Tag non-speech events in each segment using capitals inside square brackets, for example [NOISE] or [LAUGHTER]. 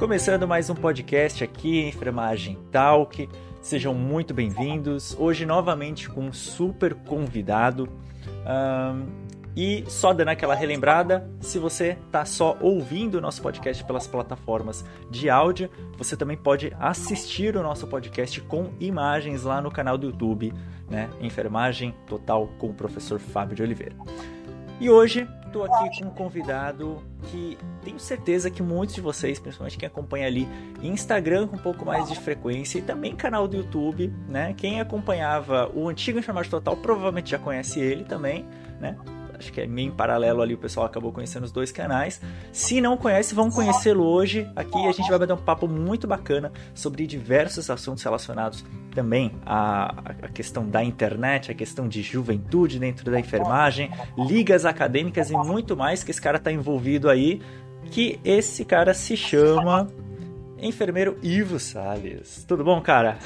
Começando mais um podcast aqui, Enfermagem Talk. Sejam muito bem-vindos. Hoje, novamente, com um super convidado. Um, e só dando aquela relembrada, se você está só ouvindo o nosso podcast pelas plataformas de áudio, você também pode assistir o nosso podcast com imagens lá no canal do YouTube, né? Enfermagem Total com o professor Fábio de Oliveira. E hoje estou aqui com um convidado que tenho certeza que muitos de vocês, principalmente quem acompanha ali Instagram com um pouco mais de frequência e também canal do YouTube, né? Quem acompanhava o antigo Enfermagem Total provavelmente já conhece ele também, né? Acho que é meio em paralelo ali, o pessoal acabou conhecendo os dois canais. Se não conhece, vão conhecê-lo hoje. Aqui a gente vai bater um papo muito bacana sobre diversos assuntos relacionados também à, à questão da internet, a questão de juventude dentro da enfermagem, ligas acadêmicas e muito mais que esse cara está envolvido aí. Que esse cara se chama enfermeiro Ivo Sales. Tudo bom, cara?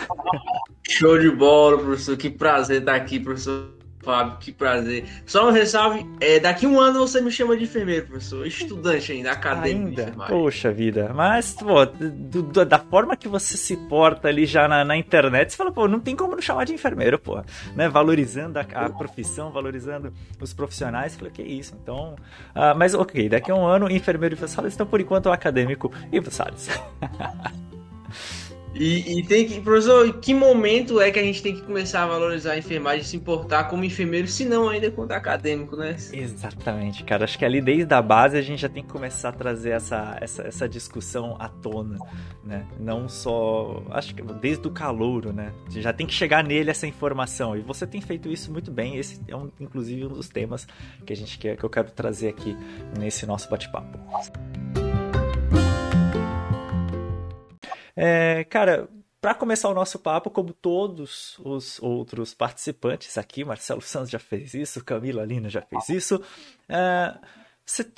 Show de bola, professor. Que prazer estar aqui, professor. Fábio, que prazer. Só um ressalve, é, daqui um ano você me chama de enfermeiro, professor. Estudante ainda, acadêmico. Ainda? Poxa vida. Mas, pô, do, do, da forma que você se porta ali já na, na, internet, você fala, pô, não tem como não chamar de enfermeiro, pô. Né? Valorizando a, a profissão, valorizando os profissionais. Falei, que isso. Então, uh, mas ok, daqui a um ano, enfermeiro e Ivo então por enquanto o acadêmico Ivo Salles. [LAUGHS] E, e, tem que, professor, que momento é que a gente tem que começar a valorizar a enfermagem, se importar como enfermeiro, se não ainda quanto acadêmico, né? Exatamente, cara. Acho que ali desde a base a gente já tem que começar a trazer essa, essa, essa discussão à tona, né? Não só. Acho que desde o calouro, né? Já tem que chegar nele essa informação. E você tem feito isso muito bem. Esse é, um, inclusive, um dos temas que a gente quer, que eu quero trazer aqui nesse nosso bate-papo. É, cara, para começar o nosso papo, como todos os outros participantes aqui, Marcelo Santos já fez isso, Camila Lina já fez isso. É,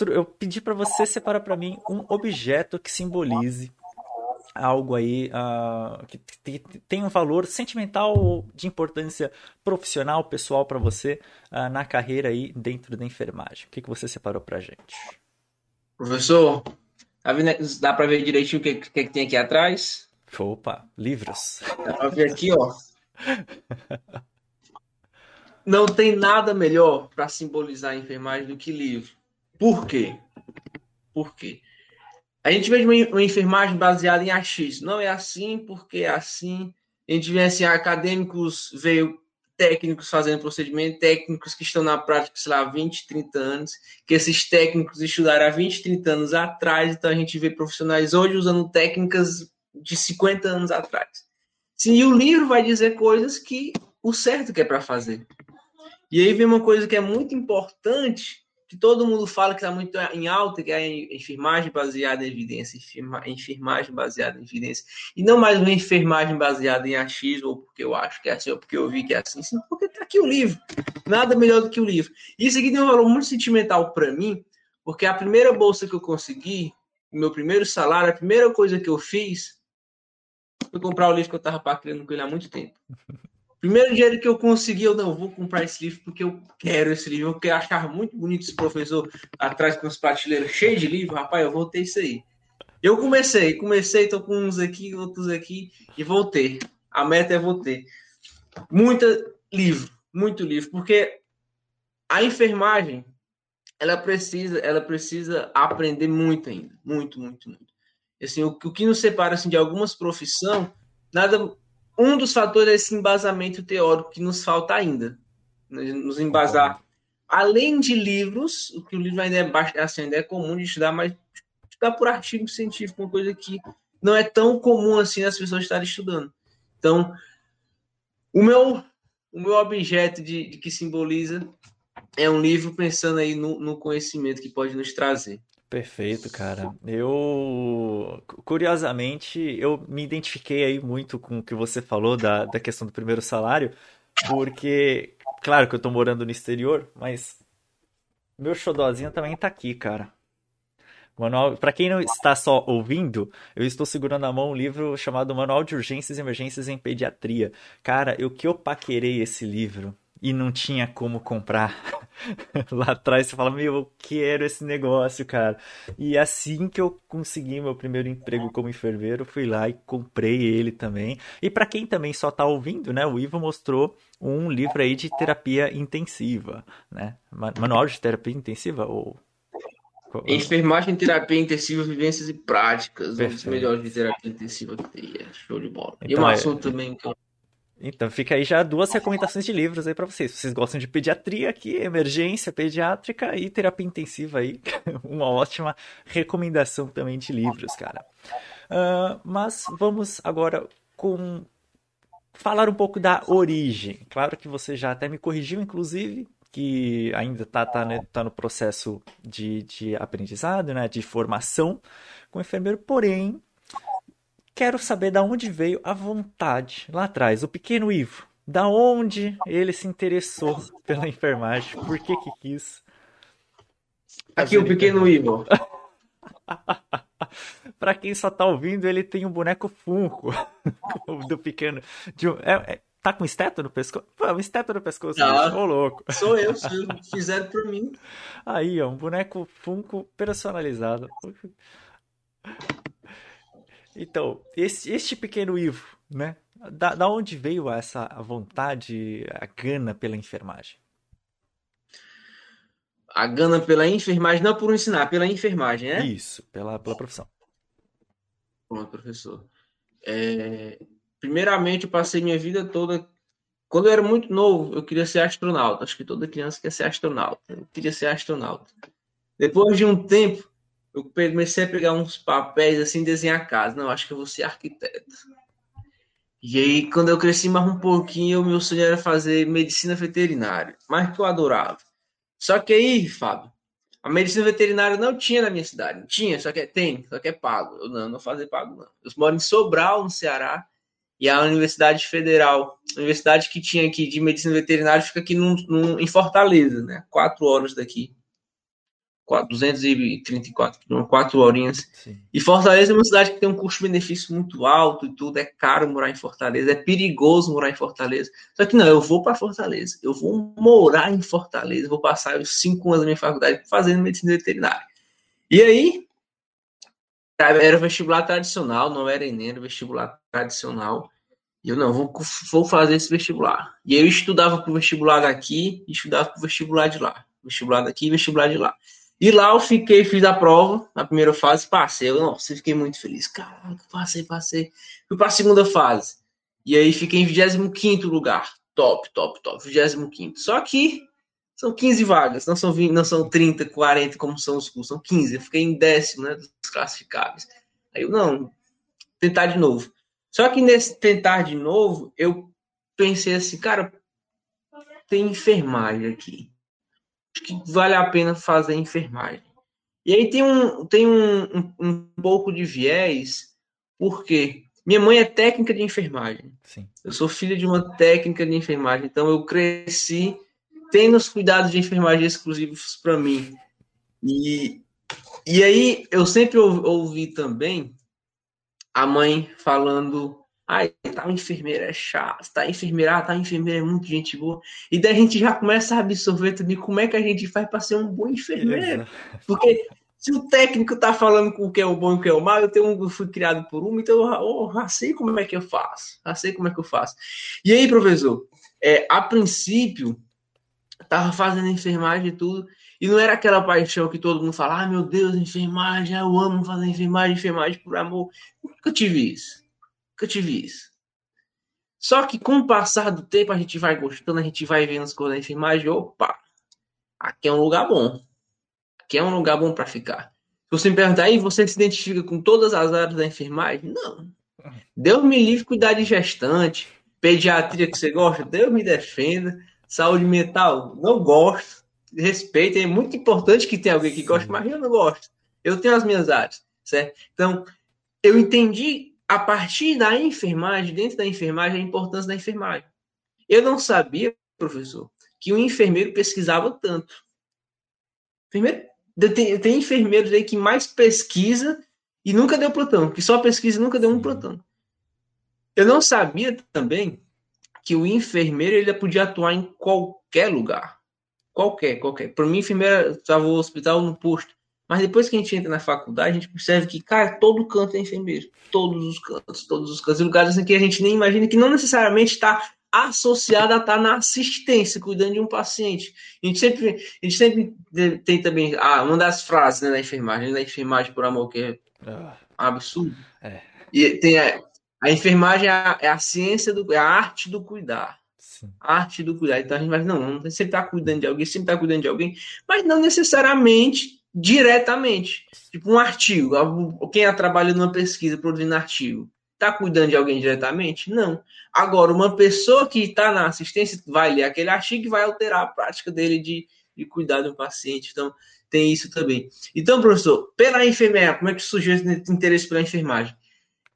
eu pedi para você separar para mim um objeto que simbolize algo aí uh, que tem um valor sentimental ou de importância profissional, pessoal para você uh, na carreira aí dentro da enfermagem. O que, que você separou para gente? Professor, Tá vendo? Dá para ver direitinho o que, que, que, tem aqui atrás? Opa, livros. Dá para ver aqui, ó. [LAUGHS] Não tem nada melhor para simbolizar a enfermagem do que livro. Por quê? Por quê? A gente vê uma enfermagem baseada em achismo. Não é assim porque é assim. A gente vê assim, acadêmicos veio técnicos fazendo procedimento, técnicos que estão na prática, sei lá, 20, 30 anos, que esses técnicos estudaram há 20, 30 anos atrás, então a gente vê profissionais hoje usando técnicas de 50 anos atrás. Sim, e o livro vai dizer coisas que o certo que é para fazer. E aí vem uma coisa que é muito importante, que todo mundo fala que está muito em alta, que é enfermagem baseada em evidência, enfermagem baseada em evidência, e não mais uma enfermagem baseada em achismo, ou porque eu acho que é assim, ou porque eu vi que é assim, sim, porque está aqui o livro. Nada melhor do que o livro. Isso aqui tem um valor muito sentimental para mim, porque a primeira bolsa que eu consegui, meu primeiro salário, a primeira coisa que eu fiz foi comprar o livro que eu estava paquerando com ele há muito tempo. [LAUGHS] Primeiro dinheiro que eu consegui, eu não vou comprar esse livro porque eu quero esse livro. Eu achava muito bonito esse professor atrás com os prateleiras cheios de livro. Rapaz, eu vou ter isso aí. Eu comecei, comecei, tô com uns aqui, outros aqui e vou ter. A meta é vou ter. Muita livro, muito livro, porque a enfermagem ela precisa, ela precisa aprender muito ainda, muito, muito, muito. Assim, o, o que nos separa assim de algumas profissões, nada um dos fatores é esse embasamento teórico que nos falta ainda. Né, nos embasar. Além de livros, o que o livro ainda é, assim, ainda é comum de estudar, mas estudar por artigo científico, uma coisa que não é tão comum assim as pessoas estarem estudando. Então, o meu, o meu objeto de, de que simboliza é um livro pensando aí no, no conhecimento que pode nos trazer. Perfeito, cara. Eu, curiosamente, eu me identifiquei aí muito com o que você falou da, da questão do primeiro salário, porque, claro que eu tô morando no exterior, mas meu xodózinho também tá aqui, cara. Manual, para quem não está só ouvindo, eu estou segurando na mão um livro chamado Manual de Urgências e Emergências em Pediatria. Cara, eu que eu paquerei esse livro e não tinha como comprar. [LAUGHS] Lá atrás você fala, meu, eu quero esse negócio, cara. E assim que eu consegui meu primeiro emprego como enfermeiro, fui lá e comprei ele também. E para quem também só tá ouvindo, né, o Ivo mostrou um livro aí de terapia intensiva, né? Manual de terapia intensiva ou Enfermagem, terapia intensiva, vivências e práticas. Perfeito. Um dos melhores de terapia intensiva que tem. É show de bola. Então, e um é... assunto também que eu então fica aí já duas recomendações de livros aí para vocês. Vocês gostam de pediatria aqui, emergência pediátrica e terapia intensiva aí, [LAUGHS] uma ótima recomendação também de livros, cara. Uh, mas vamos agora com falar um pouco da origem. Claro que você já até me corrigiu, inclusive, que ainda está tá, né, tá no processo de, de aprendizado, né, de formação com enfermeiro, porém Quero saber da onde veio a vontade lá atrás, o pequeno Ivo. Da onde ele se interessou pela enfermagem? Por que que quis? Aqui o pequeno Ivo. [LAUGHS] Para quem só tá ouvindo, ele tem um boneco Funko [LAUGHS] do pequeno. De um, é, é, tá com esteto no pescoço? Pô, um esteto no pescoço, ah, ô louco. Sou eu, sou eu. Fizeram por mim. Aí, ó, um boneco Funko personalizado. Então, esse, este pequeno Ivo, né? Da, da onde veio essa vontade, a gana pela enfermagem? A gana pela enfermagem, não por ensinar, pela enfermagem, é? Isso, pela, pela profissão. Pronto, professor. É, primeiramente, eu passei minha vida toda. Quando eu era muito novo, eu queria ser astronauta. Acho que toda criança quer ser astronauta. Eu queria ser astronauta. Depois de um tempo, eu comecei a pegar uns papéis assim, desenhar casa. Não, acho que eu vou ser arquiteto. E aí, quando eu cresci mais um pouquinho, o meu sonho era fazer medicina veterinária, mas que eu adorava. Só que aí, Fábio, a medicina veterinária não tinha na minha cidade. Tinha, só que é, tem, só que é pago. Eu não, não fazer pago, não. Eu moro em Sobral, no Ceará, e a Universidade Federal, a universidade que tinha aqui de medicina veterinária, fica aqui num, num, em Fortaleza, né? Quatro horas daqui. 234 quilômetros, 4 horinhas. Sim. E Fortaleza é uma cidade que tem um custo-benefício muito alto e tudo, é caro morar em Fortaleza, é perigoso morar em Fortaleza. Só que não, eu vou para Fortaleza, eu vou morar em Fortaleza, vou passar os cinco anos da minha faculdade fazendo medicina veterinária. E aí, era vestibular tradicional, não era Enem, era vestibular tradicional. E eu não, vou, vou fazer esse vestibular. E eu estudava para o vestibular daqui e estudava para o vestibular de lá. Vestibular daqui e vestibular de lá. E lá eu fiquei, fiz a prova, na primeira fase, passei. Eu, nossa, fiquei muito feliz. Caraca, passei, passei. Fui para a segunda fase. E aí fiquei em 25 lugar. Top, top, top. 25. Só que são 15 vagas, não são, 20, não são 30, 40 como são os cursos, são 15. Eu fiquei em décimo, né, dos classificáveis. Aí eu, não, tentar de novo. Só que nesse tentar de novo, eu pensei assim, cara, tem enfermagem aqui que vale a pena fazer enfermagem. E aí tem um, tem um, um, um pouco de viés, porque minha mãe é técnica de enfermagem. Sim. Eu sou filha de uma técnica de enfermagem, então eu cresci tendo os cuidados de enfermagem exclusivos para mim. E, e aí eu sempre ouvi também a mãe falando Ai, tá enfermeira é chato, tá enfermeira, ah, tá enfermeira é muito gente boa. E daí a gente já começa a absorver também como é que a gente faz para ser um bom enfermeiro. Porque se o técnico tá falando com o que é o bom e o que é o mal, eu, tenho, eu fui criado por um, então eu, eu já sei como é que eu faço. Já sei como é que eu faço. E aí, professor, é, a princípio, tava fazendo enfermagem e tudo, e não era aquela paixão que todo mundo fala, ah, meu Deus, enfermagem, eu amo fazer enfermagem, enfermagem por amor. Nunca tive isso que eu tive isso. Só que com o passar do tempo a gente vai gostando, a gente vai vendo as coisas da enfermagem, opa, aqui é um lugar bom. Aqui é um lugar bom para ficar. Se você me perguntar aí, você se identifica com todas as áreas da enfermagem? Não. Deus me livre cuidar de gestante, pediatria que você gosta, Deus me defenda. Saúde mental, não gosto. Respeito, é muito importante que tenha alguém que goste, mas eu não gosto. Eu tenho as minhas áreas, certo? Então, eu entendi a partir da enfermagem, dentro da enfermagem, a importância da enfermagem. Eu não sabia, professor, que o enfermeiro pesquisava tanto. Enfermeiro, tem, tem enfermeiros aí que mais pesquisa e nunca deu plantão, que só pesquisa e nunca deu um plantão. Eu não sabia também que o enfermeiro ele podia atuar em qualquer lugar. Qualquer, qualquer. Para mim, enfermeira estava no hospital no posto. Mas depois que a gente entra na faculdade, a gente percebe que, cara, todo canto é enfermeiro. Todos os cantos, todos os cantos. Lugares em que a gente nem imagina que não necessariamente está associado a estar na assistência, cuidando de um paciente. A gente sempre, a gente sempre tem também ah, uma das frases né, da enfermagem, da enfermagem por amor, que é ah. absurdo. É. E tem a, a enfermagem é a, é a, ciência do é a arte do cuidar. Sim. A arte do cuidar. Então a gente vai, não, não sempre está cuidando de alguém, sempre está cuidando de alguém, mas não necessariamente diretamente. Tipo um artigo. Quem trabalha numa pesquisa produzindo artigo está cuidando de alguém diretamente? Não. Agora, uma pessoa que está na assistência vai ler aquele artigo e vai alterar a prática dele de, de cuidar um paciente. Então, tem isso também. Então, professor, pela enfermeira, como é que surgiu esse interesse pela enfermagem?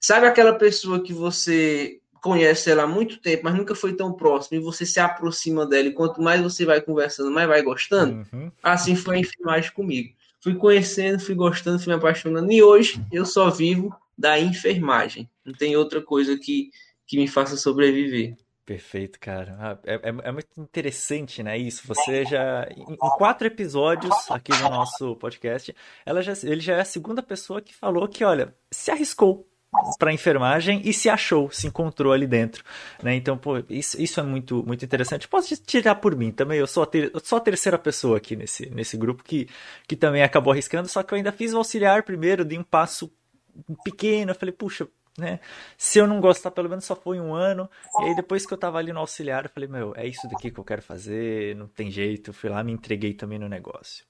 Sabe aquela pessoa que você conhece ela há muito tempo, mas nunca foi tão próximo, e você se aproxima dela, e quanto mais você vai conversando, mais vai gostando? Uhum. Assim foi a enfermagem comigo. Fui conhecendo, fui gostando, fui me apaixonando, e hoje eu só vivo da enfermagem. Não tem outra coisa que, que me faça sobreviver. Perfeito, cara. Ah, é, é, é, muito interessante, né? Isso. Você já. Em, quatro episódios aqui no nosso podcast, ela já, ele já é a segunda pessoa que falou que, olha, se arriscou para enfermagem e se achou, se encontrou ali dentro, né? Então, pô, isso, isso é muito muito interessante. Posso tirar por mim também, eu sou a, ter, sou a terceira pessoa aqui nesse, nesse grupo que, que também acabou arriscando, só que eu ainda fiz o auxiliar primeiro, dei um passo pequeno, eu falei, puxa, né? Se eu não gostar, pelo menos só foi um ano. E aí depois que eu tava ali no auxiliar, eu falei, meu, é isso daqui que eu quero fazer, não tem jeito. fui lá, me entreguei também no negócio.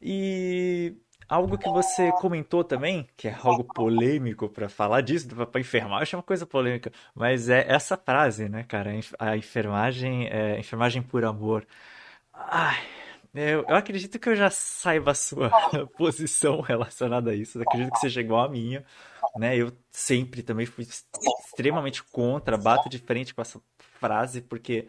E algo que você comentou também, que é algo polêmico para falar disso, para enfermagem é uma coisa polêmica, mas é essa frase, né, cara? A enfermagem é enfermagem por amor. Ai, eu, eu acredito que eu já saiba a sua [LAUGHS] posição relacionada a isso. Eu acredito que seja igual a minha. Né? Eu sempre também fui extremamente contra, bato de frente com essa frase, porque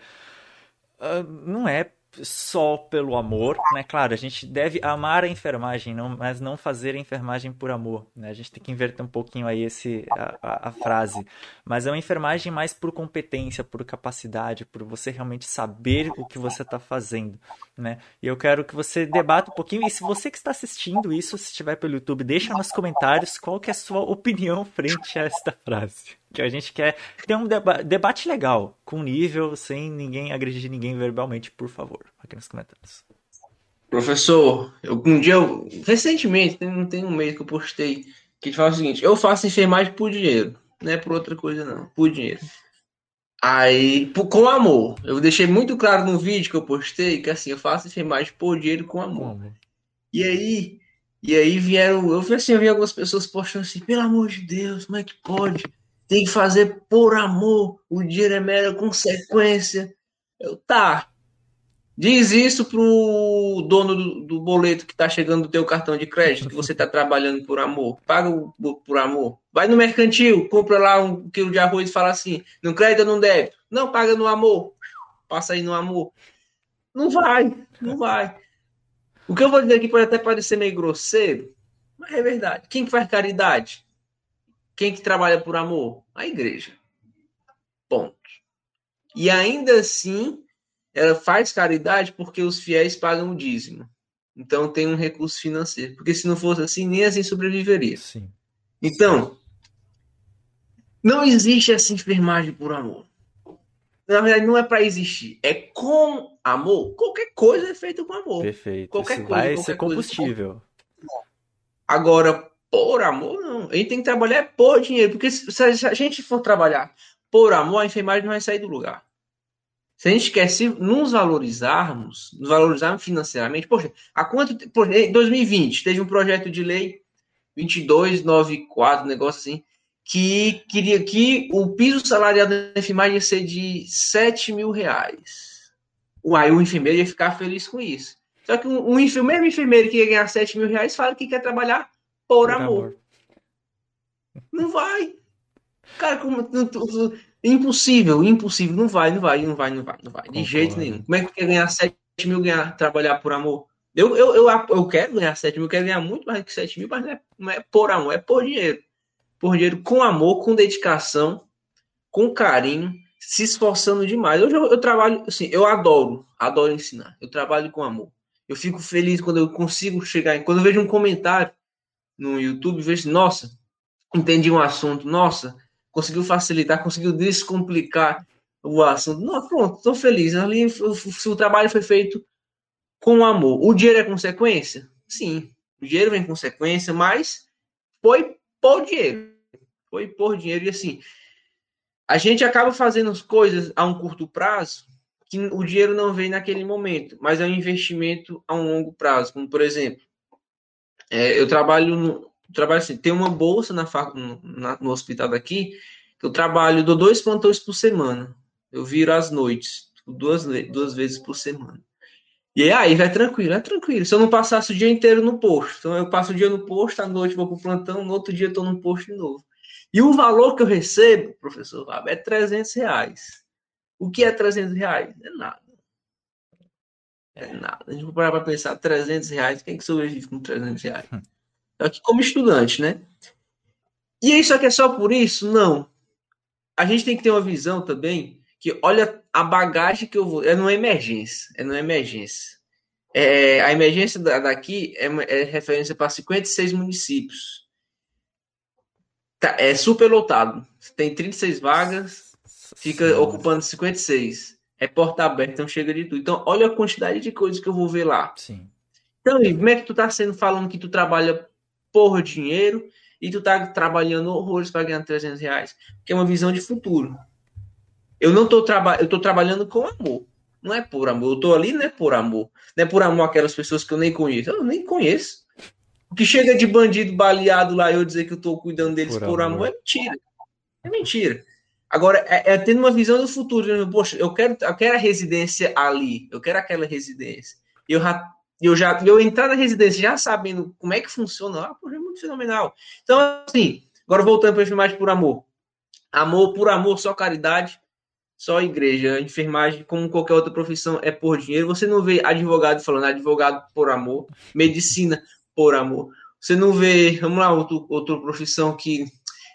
uh, não é só pelo amor, né? Claro, a gente deve amar a enfermagem, não, mas não fazer a enfermagem por amor, né? A gente tem que inverter um pouquinho aí esse, a, a, a, frase. Mas é uma enfermagem mais por competência, por capacidade, por você realmente saber o que você está fazendo, né? E eu quero que você debata um pouquinho, e se você que está assistindo isso, se estiver pelo YouTube, deixa nos comentários qual que é a sua opinião frente a esta frase que a gente quer ter um deba debate legal, com nível, sem ninguém agredir ninguém verbalmente, por favor, aqui nos comentários. Professor, eu, um dia, eu, recentemente, não tem um mês que eu postei, que fala o seguinte, eu faço enfermagem por dinheiro, não é por outra coisa não, por dinheiro. Aí, com amor, eu deixei muito claro no vídeo que eu postei, que assim, eu faço enfermagem por dinheiro com amor. E aí, e aí vieram, eu vi assim, eu vi algumas pessoas postando assim, pelo amor de Deus, como é que pode? Tem que fazer por amor, o dinheiro é mera consequência. Eu, tá. Diz isso pro dono do, do boleto que tá chegando do teu cartão de crédito, que você tá trabalhando por amor. Paga o, por amor. Vai no mercantil, compra lá um quilo de arroz e fala assim, no crédito ou no débito? Não, paga no amor. Passa aí no amor. Não vai, não vai. O que eu vou dizer aqui pode até parecer meio grosseiro, mas é verdade. Quem faz caridade? Quem que trabalha por amor? A igreja. Ponto. E ainda assim, ela faz caridade porque os fiéis pagam o dízimo. Então tem um recurso financeiro. Porque se não fosse assim, nem assim sobreviveria. Sim. Então, não existe essa enfermagem por amor. Na verdade, não é para existir. É com amor. Qualquer coisa é feita com amor. Perfeito. Qualquer Isso coisa, vai ser combustível. Coisa. Agora, por amor, não. A gente tem que trabalhar por dinheiro. Porque se a gente for trabalhar por amor, a enfermagem não vai sair do lugar. Se a gente quer se nos valorizarmos, nos valorizarmos financeiramente, poxa, há quanto tempo? Em 2020, teve um projeto de lei 2294, negócio assim, que queria que o piso salarial da enfermagem ia ser de 7 mil reais. Uai, o enfermeiro ia ficar feliz com isso. Só que um, um enfermeiro, enfermeiro que ia ganhar 7 mil reais fala que quer trabalhar por, por amor. amor. Não vai. Cara, como, impossível, impossível. Não vai, não vai, não vai, não vai, não vai. De Concordo. jeito nenhum. Como é que quer ganhar 7 mil, ganhar, trabalhar por amor? Eu, eu, eu, eu quero ganhar 7 mil, eu quero ganhar muito mais que 7 mil, mas não é, não é por amor, é por dinheiro. Por dinheiro com amor, com dedicação, com carinho, se esforçando demais. Hoje eu, eu trabalho, assim, eu adoro, adoro ensinar. Eu trabalho com amor. Eu fico feliz quando eu consigo chegar, quando eu vejo um comentário no YouTube, vejo, nossa, entendi um assunto, nossa, conseguiu facilitar, conseguiu descomplicar o assunto. Não, pronto, estou feliz. Ali o, o trabalho foi feito com amor. O dinheiro é consequência? Sim, o dinheiro vem consequência, mas foi por dinheiro. Foi por dinheiro. E assim, a gente acaba fazendo as coisas a um curto prazo que o dinheiro não vem naquele momento, mas é um investimento a um longo prazo. Como, por exemplo, é, eu trabalho no, trabalho assim, tem uma bolsa na, na, no hospital daqui, que eu trabalho, dou dois plantões por semana. Eu viro às noites, duas, duas vezes por semana. E aí vai tranquilo, é tranquilo. Se eu não passasse o dia inteiro no posto, então eu passo o dia no posto, à noite vou pro plantão, no outro dia estou no posto de novo. E o valor que eu recebo, professor Fábio, é 300 reais. O que é 300 reais? É nada. É nada. A gente vai parar para pensar, 300 reais, quem é que sobrevive com 300 reais? Hum. Aqui como estudante, né? E isso aqui é só por isso? Não. A gente tem que ter uma visão também que olha a bagagem que eu vou. É numa emergência. É numa emergência. É, a emergência daqui é, é referência para 56 municípios. Tá, é super lotado. Tem 36 vagas, fica Sim. ocupando 56. É porta aberta, então chega de tudo. Então, olha a quantidade de coisas que eu vou ver lá. Sim. Então, como é que tu tá sendo falando que tu trabalha por dinheiro e tu tá trabalhando horrores para ganhar 300 reais? Que é uma visão de futuro. Eu não tô trabalhando, eu tô trabalhando com amor. Não é por amor. Eu tô ali não é por amor. Não é por amor aquelas pessoas que eu nem conheço. Eu nem conheço. O que chega de bandido baleado lá eu dizer que eu tô cuidando deles por, por amor. amor é mentira. É mentira. Agora, é, é, tendo uma visão do futuro. Né? Poxa, eu quero, eu quero a residência ali. Eu quero aquela residência. Eu já, eu já eu entrar na residência já sabendo como é que funciona. Ah, poxa, é muito fenomenal. Então, assim, agora voltando para a enfermagem por amor. Amor por amor, só caridade, só igreja. Enfermagem, como qualquer outra profissão, é por dinheiro. Você não vê advogado falando advogado por amor, medicina por amor. Você não vê, vamos lá, outro, outra profissão que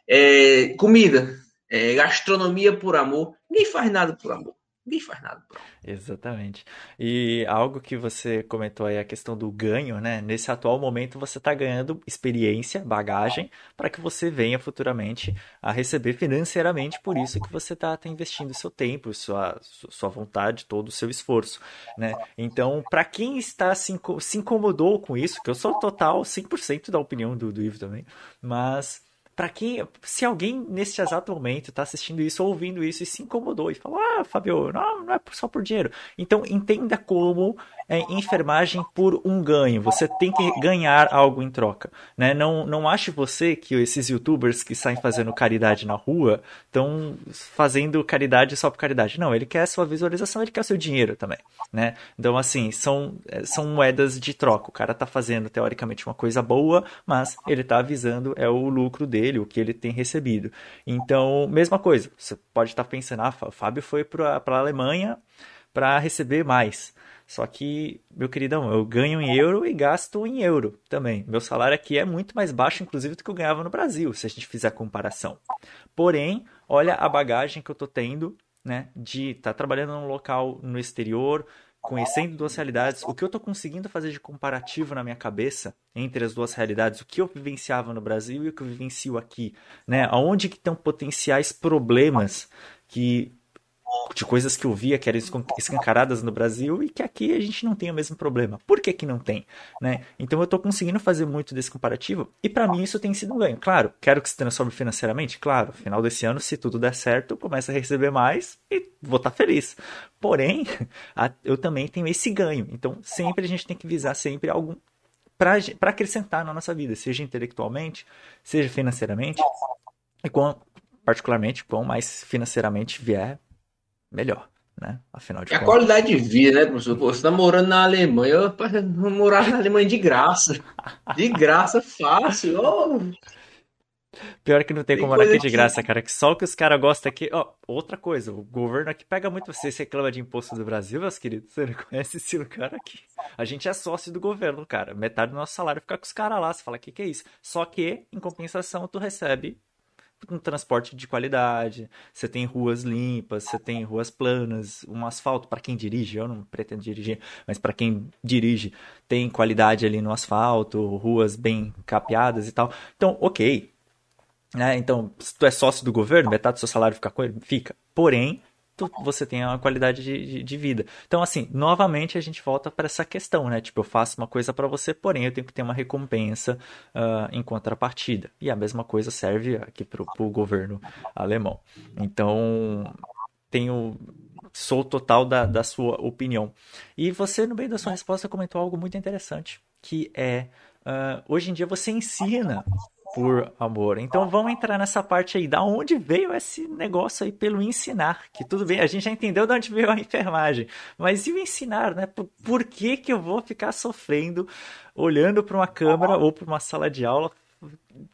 é comida é, gastronomia por amor. Ninguém faz nada por amor. Ninguém faz nada por amor. Exatamente. E algo que você comentou aí, a questão do ganho, né? Nesse atual momento você está ganhando experiência, bagagem, para que você venha futuramente a receber financeiramente por isso que você está tá investindo seu tempo, sua, sua vontade, todo o seu esforço, né? Então, para quem está se, se incomodou com isso, que eu sou total 100% da opinião do, do Ivo também, mas para quem, se alguém neste exato momento está assistindo isso, ouvindo isso e se incomodou e falou, ah, Fabio, não, não é só por dinheiro. Então entenda como é, enfermagem por um ganho. Você tem que ganhar algo em troca. Né? Não, não ache você que esses youtubers que saem fazendo caridade na rua estão fazendo caridade só por caridade. Não, ele quer a sua visualização, ele quer o seu dinheiro também. Né? Então, assim, são, são moedas de troca. O cara está fazendo, teoricamente, uma coisa boa, mas ele está avisando é o lucro dele, o que ele tem recebido. Então, mesma coisa. Você pode estar pensando, ah, o Fábio foi para a Alemanha para receber mais. Só que, meu queridão, eu ganho em euro e gasto em euro também. Meu salário aqui é muito mais baixo, inclusive, do que eu ganhava no Brasil, se a gente fizer a comparação. Porém, olha a bagagem que eu tô tendo, né, de estar tá trabalhando num local no exterior, conhecendo duas realidades, o que eu estou conseguindo fazer de comparativo na minha cabeça entre as duas realidades, o que eu vivenciava no Brasil e o que eu vivencio aqui, né? Aonde que estão potenciais problemas que de coisas que eu via que eram escancaradas no Brasil e que aqui a gente não tem o mesmo problema. Por que que não tem? Né? Então eu estou conseguindo fazer muito desse comparativo e para mim isso tem sido um ganho. Claro, quero que se transforme financeiramente? Claro, final desse ano, se tudo der certo, eu começo a receber mais e vou estar tá feliz. Porém, [LAUGHS] eu também tenho esse ganho. Então sempre a gente tem que visar sempre algum para acrescentar na nossa vida, seja intelectualmente, seja financeiramente, e com, particularmente, quanto mais financeiramente vier, melhor, né? Afinal de contas. A qualidade de vida, né, professor? Pô, você tá morando na Alemanha, eu vou morar na Alemanha de graça. De graça, fácil. Oh. Pior que não tem, tem como morar aqui de graça, cara. Que só o que os caras gostam aqui. Ó, outra coisa, o governo aqui pega muito você. Você reclama de imposto do Brasil, meus queridos. Você não conhece esse lugar aqui. A gente é sócio do governo, cara. Metade do nosso salário fica com os caras lá. Você fala, o que, que é isso? Só que, em compensação, tu recebe um transporte de qualidade, você tem ruas limpas, você tem ruas planas, um asfalto para quem dirige, eu não pretendo dirigir, mas para quem dirige, tem qualidade ali no asfalto, ruas bem capeadas e tal. Então, ok. Né? Então, se tu é sócio do governo, metade do seu salário fica com ele, fica. Porém, você tem uma qualidade de, de, de, vida. Então, assim, novamente a gente volta para essa questão, né? Tipo, eu faço uma coisa para você, porém eu tenho que ter uma recompensa uh, em contrapartida. E a mesma coisa serve aqui para o governo alemão. Então, tenho. Sou total da, da sua opinião. E você, no meio da sua resposta, comentou algo muito interessante, que é. Uh, hoje em dia você ensina por amor. Então vamos entrar nessa parte aí. Da onde veio esse negócio aí pelo ensinar? Que tudo bem, a gente já entendeu de onde veio a enfermagem. Mas e o ensinar, né? Por, por que, que eu vou ficar sofrendo olhando para uma câmera ou para uma sala de aula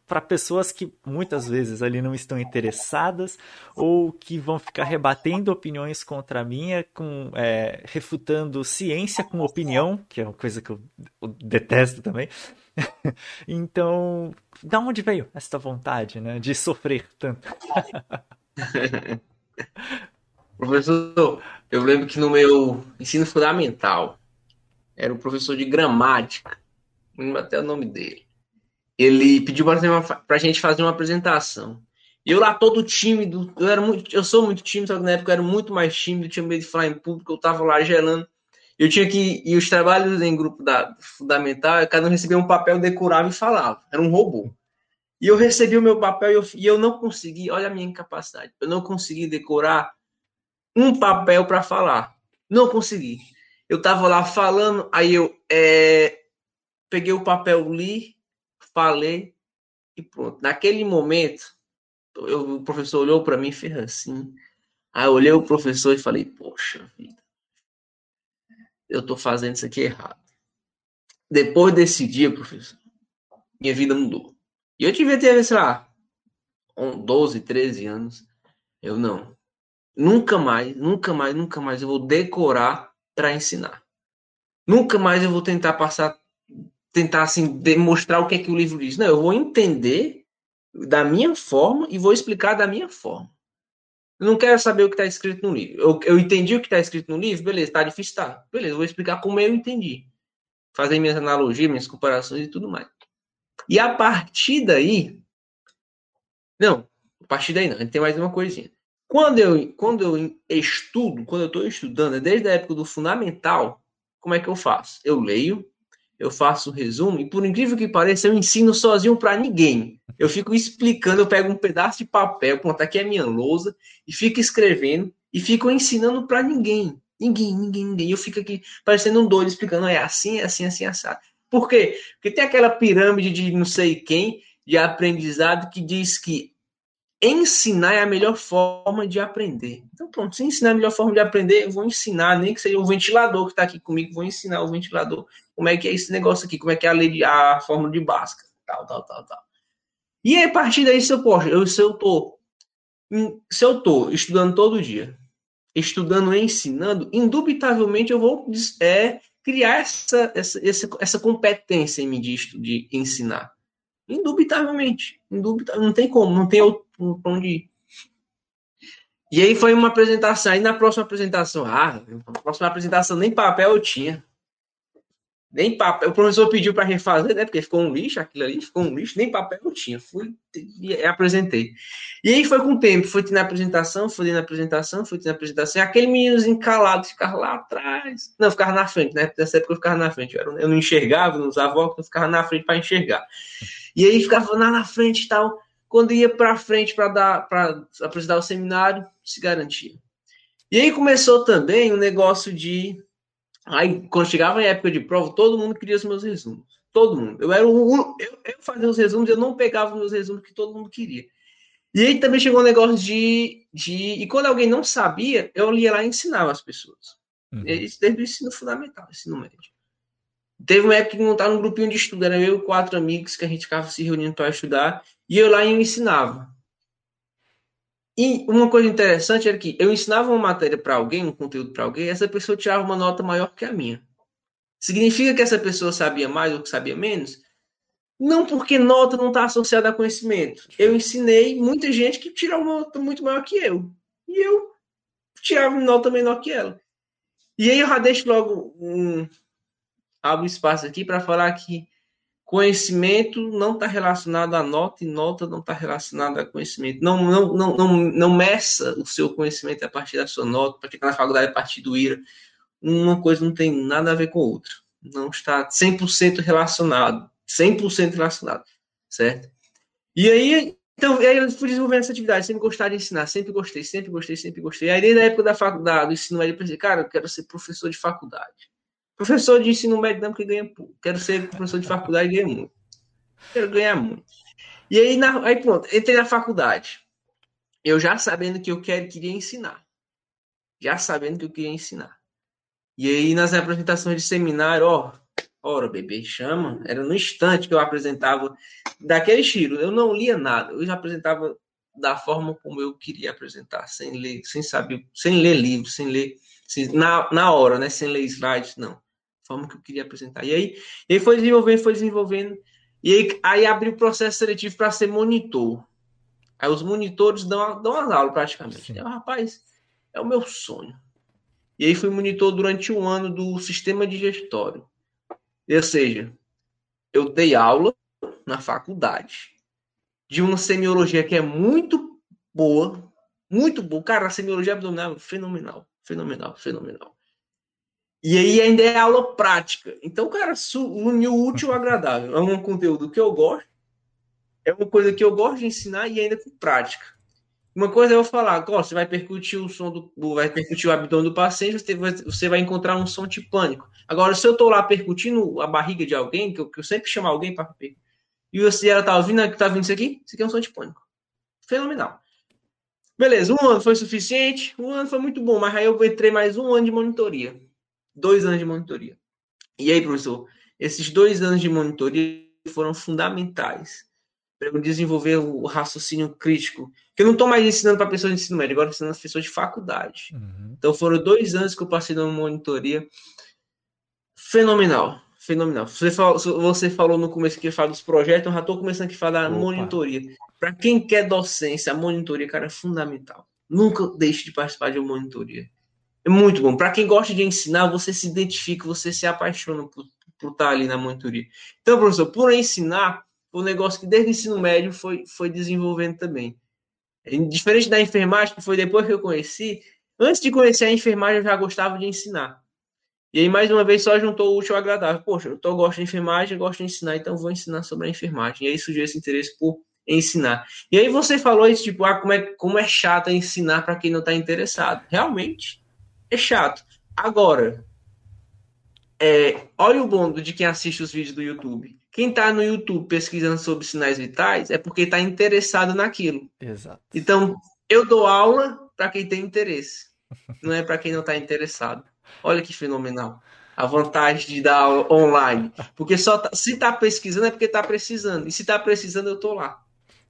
para pessoas que muitas vezes ali não estão interessadas ou que vão ficar rebatendo opiniões contra a minha, com, é, refutando ciência com opinião, que é uma coisa que eu, eu detesto também. [LAUGHS] então, da onde veio essa vontade, né, de sofrer tanto? [LAUGHS] professor, eu lembro que no meu ensino fundamental era um professor de gramática, lembro até o nome dele. Ele pediu para a gente fazer uma apresentação. E eu lá todo tímido, eu era muito, eu sou muito tímido, só que na época eu era muito mais tímido, tinha medo de falar em público, eu tava lá gelando. Eu tinha que. E os trabalhos em grupo da fundamental, cada um recebia um papel, decorava e falava. Era um robô. E eu recebi o meu papel e eu, e eu não consegui, olha a minha incapacidade, eu não consegui decorar um papel para falar. Não consegui. Eu tava lá falando, aí eu é, peguei o papel, li, falei e pronto. Naquele momento, eu, o professor olhou para mim e fez assim. Aí eu olhei o professor e falei, poxa vida eu estou fazendo isso aqui errado. Depois desse dia, professor, minha vida mudou. E eu tive até, sei lá, 12, 13 anos. Eu não. Nunca mais, nunca mais, nunca mais eu vou decorar para ensinar. Nunca mais eu vou tentar passar, tentar assim, demonstrar o que é que o livro diz. Não, eu vou entender da minha forma e vou explicar da minha forma. Não quero saber o que está escrito no livro. Eu, eu entendi o que está escrito no livro, beleza, está difícil, tá. Beleza, vou explicar como eu entendi. Fazer minhas analogias, minhas comparações e tudo mais. E a partir daí. Não, a partir daí não, tem mais uma coisinha. Quando eu, quando eu estudo, quando eu estou estudando, desde a época do fundamental, como é que eu faço? Eu leio, eu faço um resumo, e por incrível que pareça, eu ensino sozinho para ninguém. Eu fico explicando, eu pego um pedaço de papel, pronto, aqui é minha lousa, e fico escrevendo, e fico ensinando para ninguém. Ninguém, ninguém, ninguém. Eu fico aqui parecendo um doido, explicando, é assim, é assim, é assim, é assim. Por quê? Porque tem aquela pirâmide de não sei quem, de aprendizado, que diz que ensinar é a melhor forma de aprender. Então, pronto, se ensinar a melhor forma de aprender, eu vou ensinar, nem que seja o ventilador que está aqui comigo, vou ensinar o ventilador como é que é esse negócio aqui, como é que é a lei de, a fórmula de Bhaskara, tal, tal, tal, tal. E a partir daí, se eu, poxa, eu, se eu tô, se eu tô estudando todo dia, estudando e ensinando, indubitavelmente eu vou é, criar essa, essa, essa, essa competência em mim de, de ensinar. Indubitavelmente. Indubitavelmente. Não tem como, não tem outro onde ir. E aí foi uma apresentação. Aí na próxima apresentação, ah, na próxima apresentação nem papel eu tinha. Nem papel. O professor pediu para refazer, né? Porque ficou um lixo, aquilo ali ficou um lixo, nem papel eu tinha. Fui e apresentei. E aí foi com o tempo, fui na apresentação, fui na apresentação, fui na apresentação. E aquele meninozinho calado ficava lá atrás. Não, ficava na frente, né? Nessa época eu ficava na frente. Eu, eu não enxergava, não usava óculos, eu ficava na frente para enxergar. E aí ficava lá na frente e tal. Quando ia para frente para dar para apresentar o seminário, se garantia. E aí começou também o um negócio de Aí, quando chegava em época de prova, todo mundo queria os meus resumos. Todo mundo. Eu era o eu, eu fazia os resumos, eu não pegava os meus resumos que todo mundo queria. E aí também chegou um negócio de, de. E quando alguém não sabia, eu ia lá e ensinava as pessoas. Uhum. Isso desde o ensino fundamental, ensino médio. Teve uma época que montaram um grupinho de estudo, era eu e quatro amigos que a gente ficava se reunindo para estudar, e eu lá eu ensinava. E uma coisa interessante era que eu ensinava uma matéria para alguém, um conteúdo para alguém, e essa pessoa tirava uma nota maior que a minha. Significa que essa pessoa sabia mais ou que sabia menos? Não porque nota não está associada a conhecimento. Eu ensinei muita gente que tirou uma nota muito maior que eu. E eu tirava uma nota menor que ela. E aí eu já deixo logo um. Abro espaço aqui para falar que conhecimento não está relacionado a nota e nota não está relacionada a conhecimento. Não, não, não, não, não meça o seu conhecimento a partir da sua nota, para está na faculdade a partir do IRA. Uma coisa não tem nada a ver com a outra. Não está 100% relacionado. 100% relacionado, certo? E aí, então, aí eu fui desenvolvendo essa atividade, sempre gostar de ensinar, sempre gostei, sempre gostei, sempre gostei. Aí desde a época da faculdade, do ensino médio, eu pensei, cara, eu quero ser professor de faculdade. Professor de ensino médio não, porque ganha pouco. Quero ser professor de faculdade e ganhar muito. Quero ganhar muito. E aí, na, aí pronto, entrei na faculdade. Eu já sabendo que eu quero, queria ensinar. Já sabendo que eu queria ensinar. E aí, nas apresentações de seminário, ó, ora, bebê, chama. Era no instante que eu apresentava daquele estilo. Eu não lia nada. Eu já apresentava da forma como eu queria apresentar, sem ler, sem saber, sem ler livro, sem ler, na, na hora, né? Sem ler slides, não forma que eu queria apresentar. E aí, ele foi desenvolvendo, foi desenvolvendo, e aí, aí abriu o processo seletivo para ser monitor. Aí os monitores dão, dão as aulas praticamente. Eu, rapaz, é o meu sonho. E aí fui monitor durante um ano do sistema digestório. Ou seja, eu dei aula na faculdade de uma semiologia que é muito boa, muito boa. Cara, a semiologia abdominal é fenomenal, fenomenal, fenomenal. E aí ainda é aula prática. Então, cara, uniu o útil ao agradável. É um conteúdo que eu gosto, é uma coisa que eu gosto de ensinar e ainda com prática. Uma coisa é eu falar, ó, você vai percutir o som do. vai percutir o abdômen do paciente, você vai, encontrar um som tipânico. Agora, se eu estou lá percutindo a barriga de alguém, que eu, que eu sempre chamo alguém para percutir, e você ela tá ouvindo, tá ouvindo isso aqui? Isso aqui é um som tipânico. Fenomenal. Beleza, um ano foi suficiente, um ano foi muito bom, mas aí eu entrei mais um ano de monitoria dois anos de monitoria. E aí, professor, esses dois anos de monitoria foram fundamentais para eu desenvolver o raciocínio crítico. Que eu não estou mais ensinando para pessoas de ensino médio, agora ensinando as pessoas de faculdade. Uhum. Então foram dois anos que eu passei numa monitoria fenomenal. Fenomenal. Você falou, você falou no começo que fala dos projetos, eu já estou começando a falar da monitoria. Para quem quer docência, a monitoria, cara, é fundamental. Nunca deixe de participar de uma monitoria. É muito bom. Para quem gosta de ensinar, você se identifica, você se apaixona por, por estar ali na monitoria. Então, professor, por ensinar, o um negócio que desde o ensino médio foi, foi desenvolvendo também. É diferente da enfermagem, que foi depois que eu conheci, antes de conhecer a enfermagem, eu já gostava de ensinar. E aí, mais uma vez, só juntou o útil ao agradável. Poxa, eu tô, gosto de enfermagem, gosto de ensinar, então vou ensinar sobre a enfermagem. E aí surgiu esse interesse por ensinar. E aí você falou isso, tipo, ah, como é, como é chato ensinar para quem não está interessado. Realmente, é chato. Agora, é, olha o bom de quem assiste os vídeos do YouTube. Quem está no YouTube pesquisando sobre sinais vitais é porque está interessado naquilo. Exato. Então, eu dou aula para quem tem interesse, não é para quem não está interessado. Olha que fenomenal. A vantagem de dar aula online. Porque só tá, se está pesquisando é porque está precisando. E se está precisando, eu estou lá.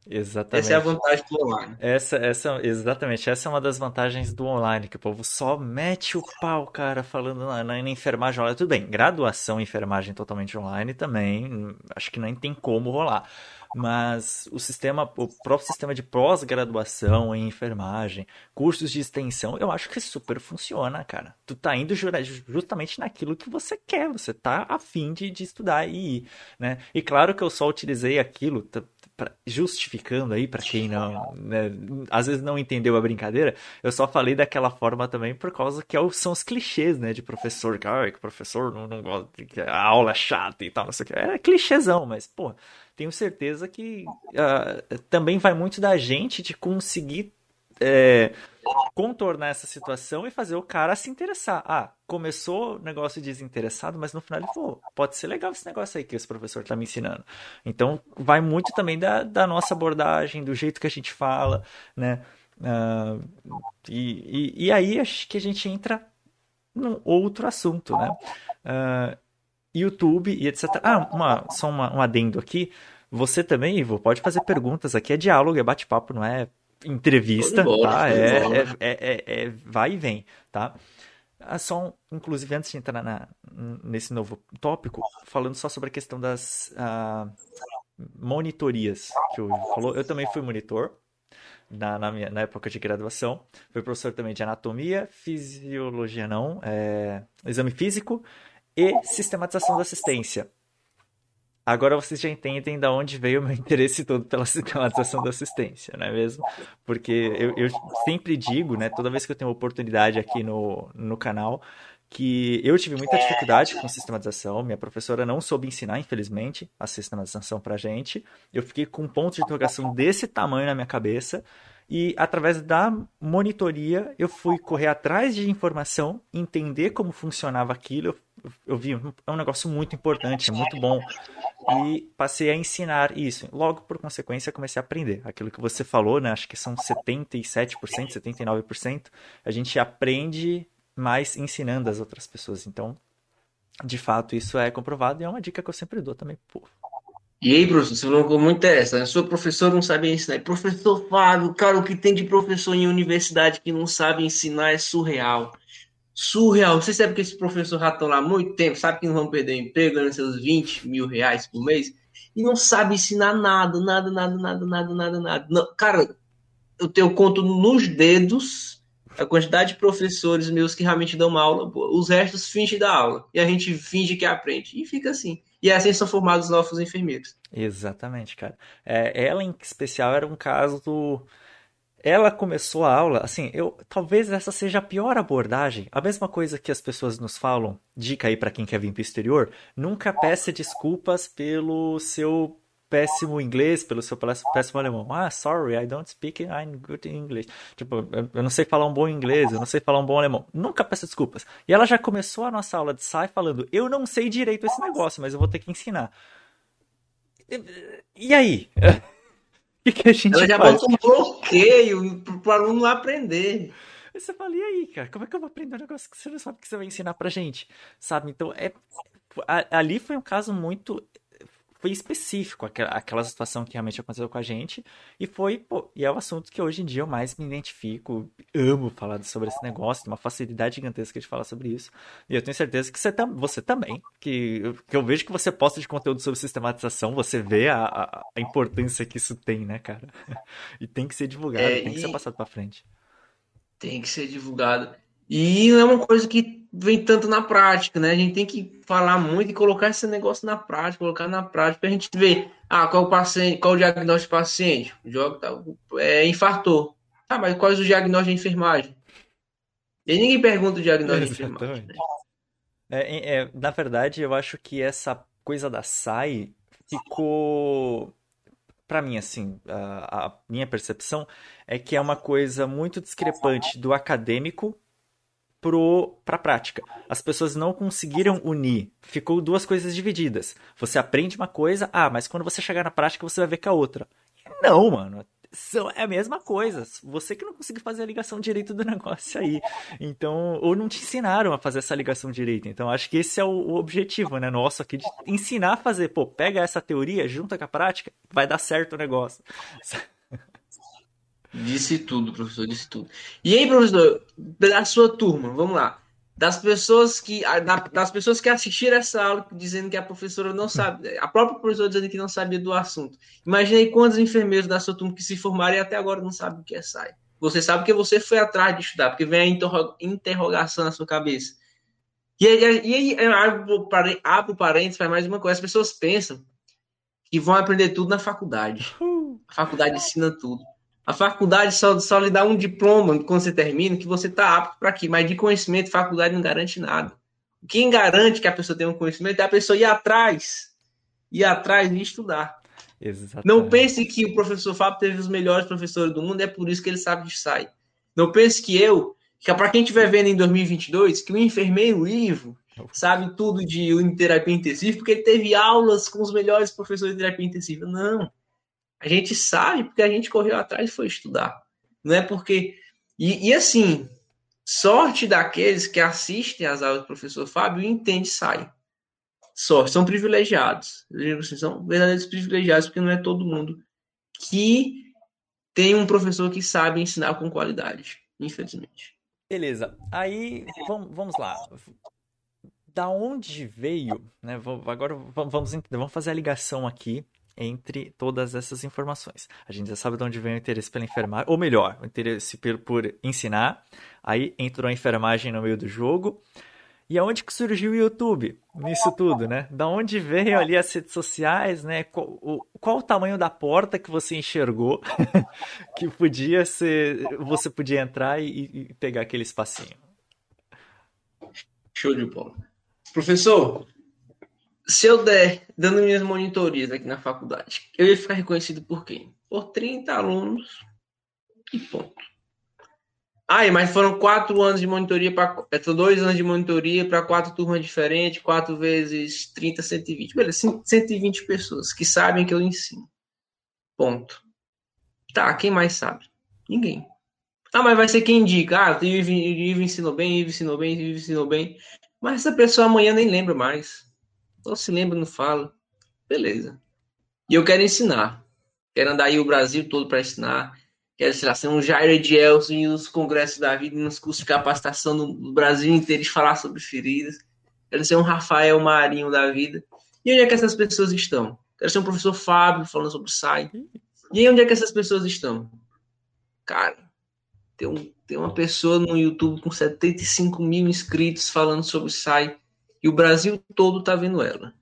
Exatamente. Essa é a vantagem do online. Essa, essa, exatamente, essa é uma das vantagens do online, que o povo só mete o pau, cara, falando na, na, na enfermagem online. Tudo bem, graduação em enfermagem totalmente online também, acho que nem tem como rolar. Mas o sistema, o próprio sistema de pós-graduação em enfermagem, cursos de extensão, eu acho que super funciona, cara. Tu tá indo justamente naquilo que você quer, você tá afim de, de estudar e ir, né? E claro que eu só utilizei aquilo, pra, justificando aí para quem não, né, às vezes não entendeu a brincadeira, eu só falei daquela forma também por causa que é são os clichês, né, de professor, que, ah, que professor não, não gosta, que a aula é chata e tal, não sei o que. É clichêzão, mas, pô, tenho certeza que uh, também vai muito da gente de conseguir é, contornar essa situação e fazer o cara se interessar. Ah, começou o negócio desinteressado, mas no final ele falou, pode ser legal esse negócio aí que esse professor está me ensinando. Então, vai muito também da, da nossa abordagem, do jeito que a gente fala, né? Uh, e, e, e, aí acho que a gente entra num outro assunto, né? Uh, YouTube e etc. Ah, uma, só uma, um adendo aqui. Você também, Ivo, pode fazer perguntas aqui. É diálogo, é bate-papo, não é entrevista, tá? É, é, é, é, vai e vem, tá? Ah, só, inclusive, antes de entrar na, nesse novo tópico, falando só sobre a questão das, uh, monitorias que o falou. Eu também fui monitor na, na, minha, na época de graduação. Fui professor também de anatomia, fisiologia não, é, exame físico e sistematização da assistência. Agora vocês já entendem de onde veio o meu [LAUGHS] interesse todo pela sistematização da assistência, não é mesmo? Porque eu, eu sempre digo, né, toda vez que eu tenho oportunidade aqui no, no canal, que eu tive muita dificuldade com sistematização. Minha professora não soube ensinar, infelizmente, a sistematização pra gente. Eu fiquei com um ponto de interrogação desse tamanho na minha cabeça. E através da monitoria, eu fui correr atrás de informação, entender como funcionava aquilo. Eu, eu vi, é um negócio muito importante, é muito bom e passei a ensinar isso. Logo, por consequência, comecei a aprender. Aquilo que você falou, né? Acho que são 77%, 79%. A gente aprende mais ensinando as outras pessoas. Então, de fato, isso é comprovado e é uma dica que eu sempre dou também pro povo. E aí, professor, você falou muito interessante. Sua professora não sabe ensinar. Professor Fábio, cara, o que tem de professor em universidade que não sabe ensinar é surreal surreal. Você sabe que esse professor já está lá há muito tempo, sabe que não vão perder emprego, ganhando seus 20 mil reais por mês, e não sabe ensinar nada, nada, nada, nada, nada, nada, nada. Não, cara, eu tenho conto nos dedos a quantidade de professores meus que realmente dão aula, os restos fingem da aula, e a gente finge que aprende, e fica assim. E assim são formados os novos enfermeiros. Exatamente, cara. É, ela, em especial, era um caso do ela começou a aula, assim, eu talvez essa seja a pior abordagem. A mesma coisa que as pessoas nos falam, dica aí para quem quer vir para o exterior, nunca peça desculpas pelo seu péssimo inglês, pelo seu péssimo alemão. Ah, sorry, I don't speak I'm good English. Tipo, eu não sei falar um bom inglês, eu não sei falar um bom alemão. Nunca peça desculpas. E ela já começou a nossa aula de SAI falando: "Eu não sei direito esse negócio, mas eu vou ter que ensinar". E aí? [LAUGHS] que, que a gente Ela já faz? bota um bloqueio para o aluno não aprender. Você fala, e aí, cara, como é que eu vou aprender um negócio que você não sabe que você vai ensinar pra gente? Sabe? Então, é, ali foi um caso muito foi específico aquela, aquela situação que realmente aconteceu com a gente e foi pô, e é o assunto que hoje em dia eu mais me identifico amo falar sobre esse negócio tem uma facilidade gigantesca de falar sobre isso. E eu tenho certeza que você, tam, você também que, que eu vejo que você posta de conteúdo sobre sistematização você vê a, a, a importância que isso tem né cara? [LAUGHS] E tem que ser divulgado é, tem que ser passado para frente. Tem que ser divulgado e não é uma coisa que vem tanto na prática, né? A gente tem que falar muito e colocar esse negócio na prática, colocar na prática para a gente ver, ah, qual o paciente, qual o diagnóstico do paciente? Joga, tá, é, infartou. Ah, mas quais os diagnósticos de enfermagem? E ninguém pergunta o diagnóstico de enfermagem. Né? É, é, na verdade, eu acho que essa coisa da SAI ficou para mim, assim, a, a, minha percepção é que é uma coisa muito discrepante do acadêmico para a prática. As pessoas não conseguiram unir. Ficou duas coisas divididas. Você aprende uma coisa, ah, mas quando você chegar na prática você vai ver que a outra. Não, mano. São, é a mesma coisa. Você que não conseguiu fazer a ligação direito do [LAUGHS] negócio aí. Então, ou não te ensinaram a fazer essa ligação direito. Então, acho que esse é o, o objetivo, né, nosso aqui, de ensinar a fazer. Pô, pega essa teoria, junta com a prática, vai dar certo o negócio. Disse tudo, professor, disse tudo. E aí, professor, da sua turma, vamos lá. Das pessoas que das pessoas que assistiram essa aula dizendo que a professora não sabe, a própria professora dizendo que não sabia do assunto. Imaginei quantos enfermeiros da sua turma que se formaram e até agora não sabem o que é SAI. Você sabe que você foi atrás de estudar, porque vem a interrogação na sua cabeça. E aí, e aí abro parênteses para mais uma coisa. As pessoas pensam que vão aprender tudo na faculdade. A faculdade ensina tudo. A faculdade só, só lhe dá um diploma quando você termina, que você está apto para aqui. Mas de conhecimento, faculdade não garante nada. Quem garante que a pessoa tem um conhecimento é a pessoa ir atrás. Ir atrás e estudar. Exatamente. Não pense que o professor Fábio teve os melhores professores do mundo, é por isso que ele sabe de sai. Não pense que eu, que para quem estiver vendo em 2022, que o enfermeiro Ivo sabe tudo de terapia intensiva, porque ele teve aulas com os melhores professores de terapia intensiva. Não. A gente sabe porque a gente correu atrás e foi estudar. Não é porque. E, e assim, sorte daqueles que assistem às aulas do professor Fábio e entende sai. Sorte, são privilegiados. Assim, são verdadeiros privilegiados, porque não é todo mundo que tem um professor que sabe ensinar com qualidade, infelizmente. Beleza. Aí, vamos, vamos lá. Da onde veio, né? Agora vamos, vamos fazer a ligação aqui entre todas essas informações. A gente já sabe de onde vem o interesse pela enfermagem, ou melhor, o interesse por, ensinar. Aí entrou a enfermagem no meio do jogo. E aonde que surgiu o YouTube nisso tudo, né? Da onde veio ali as redes sociais, né? Qual o, qual o tamanho da porta que você enxergou [LAUGHS] que podia ser, você podia entrar e, e pegar aquele espacinho? Show de bola. Professor, se eu der, dando minhas monitorias aqui na faculdade, eu ia ficar reconhecido por quem? Por 30 alunos e ponto. Ah, mas foram quatro anos de monitoria para. É, dois anos de monitoria para quatro turmas diferentes, quatro vezes 30, 120. Beleza, 120 pessoas que sabem que eu ensino. Ponto. Tá, quem mais sabe? Ninguém. Ah, mas vai ser quem indica. Ah, Ivo ensinou bem, Ivo ensinou bem, Ivo ensinou bem. Mas essa pessoa amanhã nem lembra mais. Ou se lembra, não fala. Beleza. E eu quero ensinar. Quero andar aí o Brasil todo para ensinar quer sei lá, ser um Jair Edielson e os congressos da vida, nos cursos de capacitação no Brasil inteiro de falar sobre feridas. Quero ser um Rafael Marinho da vida. E onde é que essas pessoas estão? Quero ser um professor Fábio falando sobre SAI. E onde é que essas pessoas estão? Cara, tem, um, tem uma pessoa no YouTube com 75 mil inscritos falando sobre SAI e o Brasil todo tá vendo ela.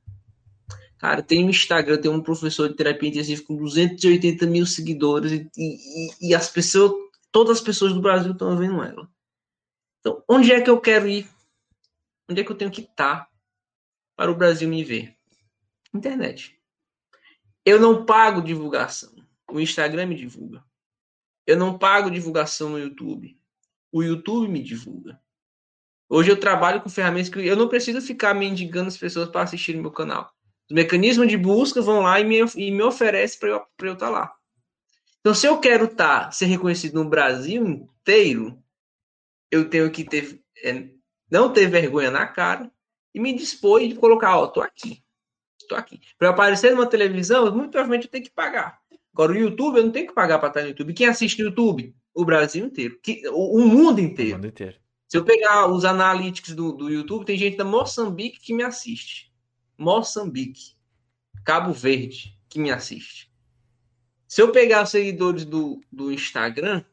Cara, tem um Instagram, tem um professor de terapia intensiva com 280 mil seguidores e, e, e as pessoas, todas as pessoas do Brasil estão vendo ela. Então, onde é que eu quero ir? Onde é que eu tenho que estar para o Brasil me ver? Internet. Eu não pago divulgação. O Instagram me divulga. Eu não pago divulgação no YouTube. O YouTube me divulga. Hoje eu trabalho com ferramentas que eu não preciso ficar mendigando as pessoas para assistirem meu canal. Os mecanismos de busca vão lá e me, e me oferecem para eu estar tá lá. Então, se eu quero tá, ser reconhecido no Brasil inteiro, eu tenho que ter, é, não ter vergonha na cara e me dispor e colocar, ó, tô aqui. Tô aqui. Para aparecer numa televisão, muito provavelmente eu tenho que pagar. Agora, o YouTube, eu não tenho que pagar para estar no YouTube. Quem assiste no YouTube? O Brasil inteiro. Que, o, o mundo inteiro. O mundo inteiro. Se eu pegar os analytics do, do YouTube, tem gente da Moçambique que me assiste. Moçambique, Cabo Verde, que me assiste. Se eu pegar os seguidores do, do Instagram,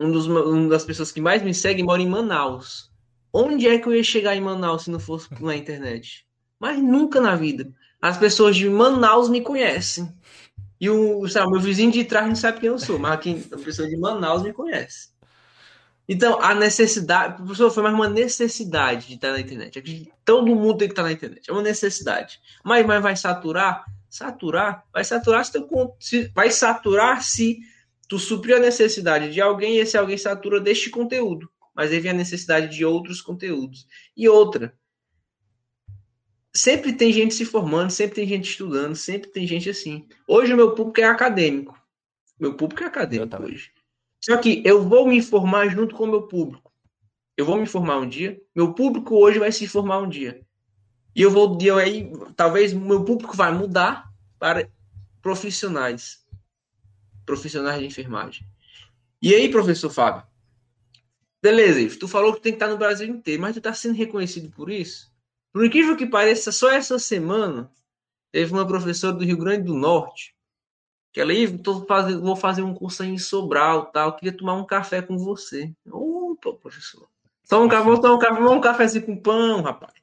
um dos, uma das pessoas que mais me segue mora em Manaus. Onde é que eu ia chegar em Manaus se não fosse na internet? Mas nunca na vida. As pessoas de Manaus me conhecem. E o, sabe, meu vizinho de trás não sabe quem eu sou, mas quem, a pessoa de Manaus me conhece. Então, a necessidade, professor, foi mais uma necessidade de estar na internet. Todo mundo tem que estar na internet. É uma necessidade. Mas, mas vai saturar? Saturar? Vai saturar se, tu, se vai saturar se tu suprir a necessidade de alguém e esse alguém satura deste conteúdo. Mas aí vem a necessidade de outros conteúdos. E outra, sempre tem gente se formando, sempre tem gente estudando, sempre tem gente assim. Hoje o meu público é acadêmico. Meu público é acadêmico hoje. Só que eu vou me informar junto com o meu público. Eu vou me informar um dia, meu público hoje vai se informar um dia. E eu vou, eu aí, talvez meu público vai mudar para profissionais. Profissionais de enfermagem. E aí, professor Fábio? Beleza, tu falou que tem que estar no Brasil inteiro, mas tu está sendo reconhecido por isso? Por incrível que pareça, só essa semana teve uma professora do Rio Grande do Norte que ela, tô fazendo, vou fazer um curso aí em Sobral, tal, queria tomar um café com você. Opa, professor. Só um café, tomar um café, um cafezinho com pão, rapaz.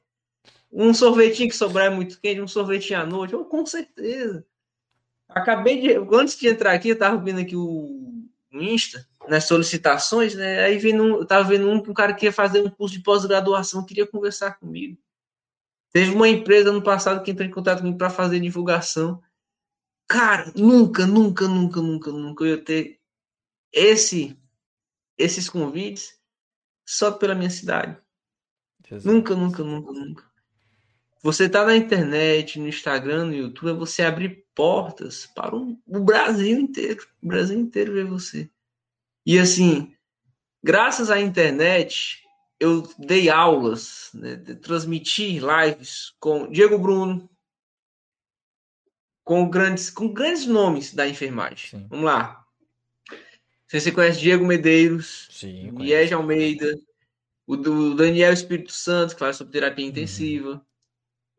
Um sorvetinho que sobrar é muito quente, um sorvetinho à noite, oh, com certeza. Acabei de, antes de entrar aqui, eu tava vendo aqui o, Insta, nas solicitações, né? Aí vendo, eu tava vendo um que um cara queria fazer um curso de pós-graduação, queria conversar comigo. Teve uma empresa no passado que entrou em contato comigo para fazer divulgação. Cara, nunca, nunca, nunca, nunca, nunca eu ia ter esse, esses convites só pela minha cidade. Jesus. Nunca, nunca, nunca, nunca. Você tá na internet, no Instagram, no YouTube, é você abrir portas para o, o Brasil inteiro. O Brasil inteiro vê você. E assim, graças à internet, eu dei aulas, né, transmiti lives com Diego Bruno, com grandes, com grandes nomes da enfermagem. Sim. Vamos lá. Você conhece Diego Medeiros, Sim, Liege Almeida, o do Daniel Espírito Santo, que fala sobre terapia uhum. intensiva,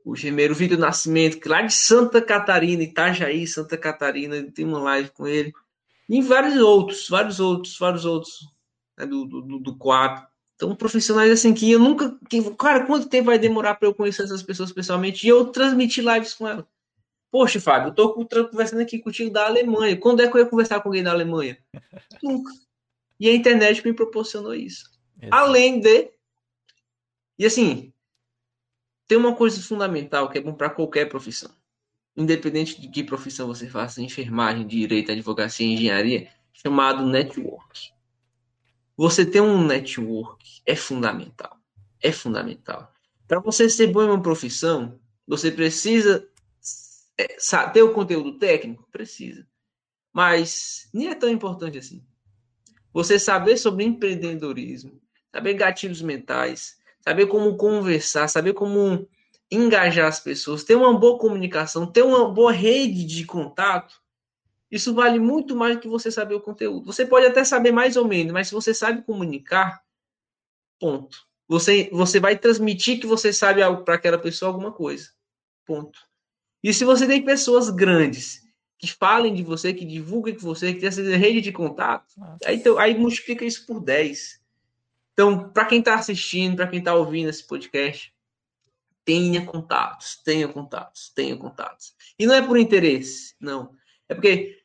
o enfermeiro Vitor Nascimento, que lá de Santa Catarina, Itajaí, Santa Catarina, tem uma live com ele. E vários outros, vários outros, vários outros né, do, do, do quadro. Então, profissionais assim que eu nunca. Que, cara, quanto tempo vai demorar para eu conhecer essas pessoas pessoalmente e eu transmitir lives com elas? Poxa, Fábio, eu tô conversando aqui contigo da Alemanha. Quando é que eu ia conversar com alguém da Alemanha? [LAUGHS] Nunca. E a internet me proporcionou isso. Exato. Além de. E assim, tem uma coisa fundamental que é bom para qualquer profissão. Independente de que profissão você faça, enfermagem, direito, advocacia, engenharia, chamado network. Você ter um network é fundamental. É fundamental. Para você ser bom em uma profissão, você precisa é, ter o conteúdo técnico? Precisa. Mas nem é tão importante assim. Você saber sobre empreendedorismo, saber gatilhos mentais, saber como conversar, saber como engajar as pessoas, ter uma boa comunicação, ter uma boa rede de contato, isso vale muito mais do que você saber o conteúdo. Você pode até saber mais ou menos, mas se você sabe comunicar, ponto. Você, você vai transmitir que você sabe algo para aquela pessoa alguma coisa. Ponto. E se você tem pessoas grandes que falem de você, que divulguem que você, que tem essa rede de contato, aí, então, aí multiplica isso por 10. Então, para quem está assistindo, para quem está ouvindo esse podcast, tenha contatos, tenha contatos, tenha contatos. E não é por interesse, não. É porque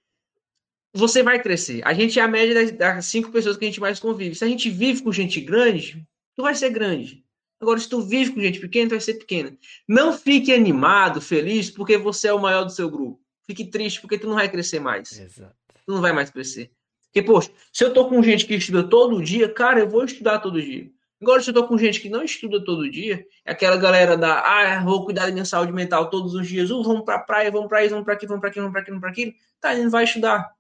você vai crescer. A gente é a média das, das cinco pessoas que a gente mais convive. Se a gente vive com gente grande, tu vai ser grande. Agora, se tu vive com gente pequena, tu vai ser pequena. Não fique animado, feliz, porque você é o maior do seu grupo. Fique triste, porque tu não vai crescer mais. Exato. Tu não vai mais crescer. Porque, poxa, se eu tô com gente que estuda todo dia, cara, eu vou estudar todo dia. Agora, se eu tô com gente que não estuda todo dia, é aquela galera da, ah, vou cuidar da minha saúde mental todos os dias, uh, vamos pra praia, vamos pra isso, vamos pra aqui, vamos pra aqui, vamos pra aqui, vamos pra aquilo. Tá, ele não vai estudar.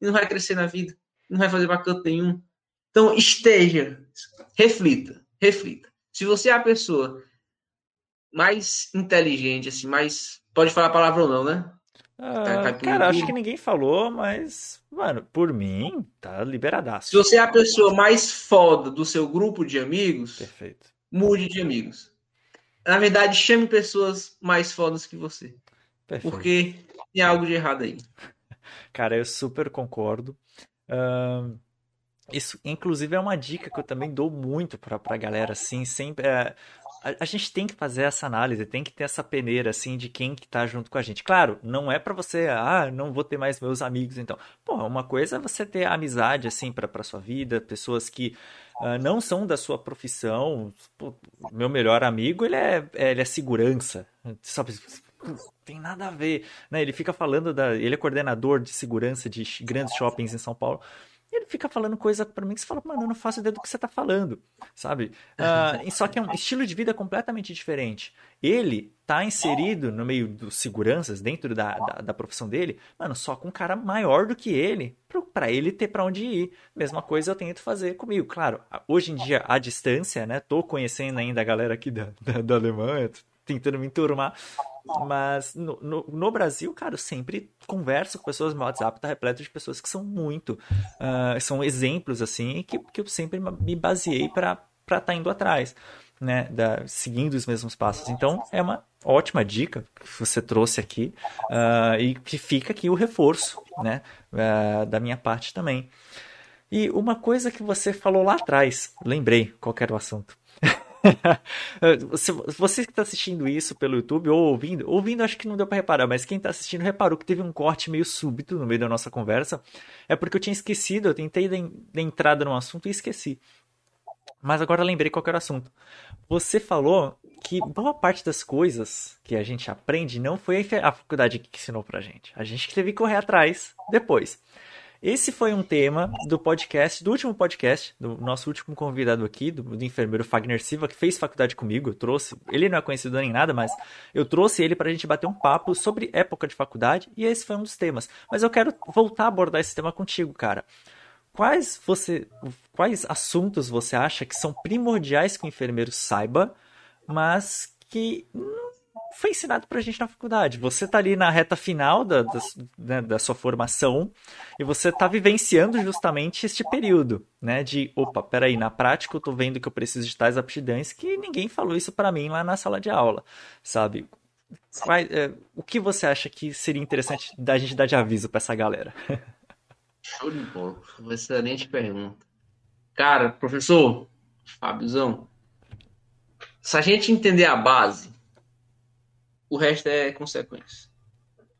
Ele não vai crescer na vida. Não vai fazer bacana nenhum. Então, esteja, reflita, reflita. Se você é a pessoa mais inteligente, assim, mais. Pode falar a palavra ou não, né? Ah, cara, acho que ninguém falou, mas, mano, por mim, tá liberadaço. Se você é a pessoa mais foda do seu grupo de amigos, Perfeito. mude de amigos. Na verdade, chame pessoas mais fodas que você. Perfeito. Porque tem algo de errado aí. [LAUGHS] Cara, eu super concordo. Uh, isso, inclusive, é uma dica que eu também dou muito pra, pra galera, assim, sempre. É, a, a, gente tem que fazer essa análise, tem que ter essa peneira, assim, de quem que tá junto com a gente. Claro, não é para você, ah, não vou ter mais meus amigos, então. Pô, uma coisa é você ter amizade, assim, pra, pra sua vida, pessoas que uh, não são da sua profissão. Pô, meu melhor amigo, ele é, é ele é segurança, sabe? tem nada a ver, né? Ele fica falando da, ele é coordenador de segurança de grandes shoppings em São Paulo ele fica falando coisa para mim que você fala, mano, eu não faço ideia do que você tá falando, sabe? Uh, [LAUGHS] só que é um estilo de vida completamente diferente. Ele tá inserido no meio dos seguranças, dentro da, da, da profissão dele, mano, só com um cara maior do que ele, para ele ter para onde ir. Mesma coisa eu tento fazer comigo. Claro, hoje em dia, à distância, né? Tô conhecendo ainda a galera aqui da, da, da Alemanha, tentando me enturmar. Mas no, no, no, Brasil, cara, eu sempre converso com pessoas, meu WhatsApp tá repleto de pessoas que são muito, uh, são exemplos, assim, que, que eu sempre me baseei para estar tá indo atrás, né, da, seguindo os mesmos passos. Então, é uma ótima dica que você trouxe aqui uh, e que fica aqui o reforço, né, uh, da minha parte também. E uma coisa que você falou lá atrás, lembrei qual era o assunto. [LAUGHS] Se você que está assistindo isso pelo YouTube ou ouvindo, ouvindo acho que não deu para reparar, mas quem está assistindo reparou que teve um corte meio súbito no meio da nossa conversa. É porque eu tinha esquecido, eu tentei dar entrada no assunto e esqueci. Mas agora lembrei qual era o assunto. Você falou que boa parte das coisas que a gente aprende não foi a faculdade que ensinou pra gente. A gente teve que correr atrás depois. Esse foi um tema do podcast, do último podcast, do nosso último convidado aqui, do, do, enfermeiro Fagner Silva, que fez faculdade comigo. Eu trouxe, ele não é conhecido nem nada, mas eu trouxe ele para a gente bater um papo sobre época de faculdade e esse foi um dos temas. Mas eu quero voltar a abordar esse tema contigo, cara. Quais você, quais assuntos você acha que são primordiais que o enfermeiro saiba, mas que foi ensinado pra gente na faculdade. Você tá ali na reta final da, da, né, da sua formação e você tá vivenciando justamente este período, né? De, opa, peraí, na prática eu tô vendo que eu preciso de tais aptidões que ninguém falou isso para mim lá na sala de aula, sabe? É, o que você acha que seria interessante da gente dar de aviso para essa galera? Show de bola. Uma excelente pergunta. Cara, professor, Fábiozão, se a gente entender a base, o resto é consequência.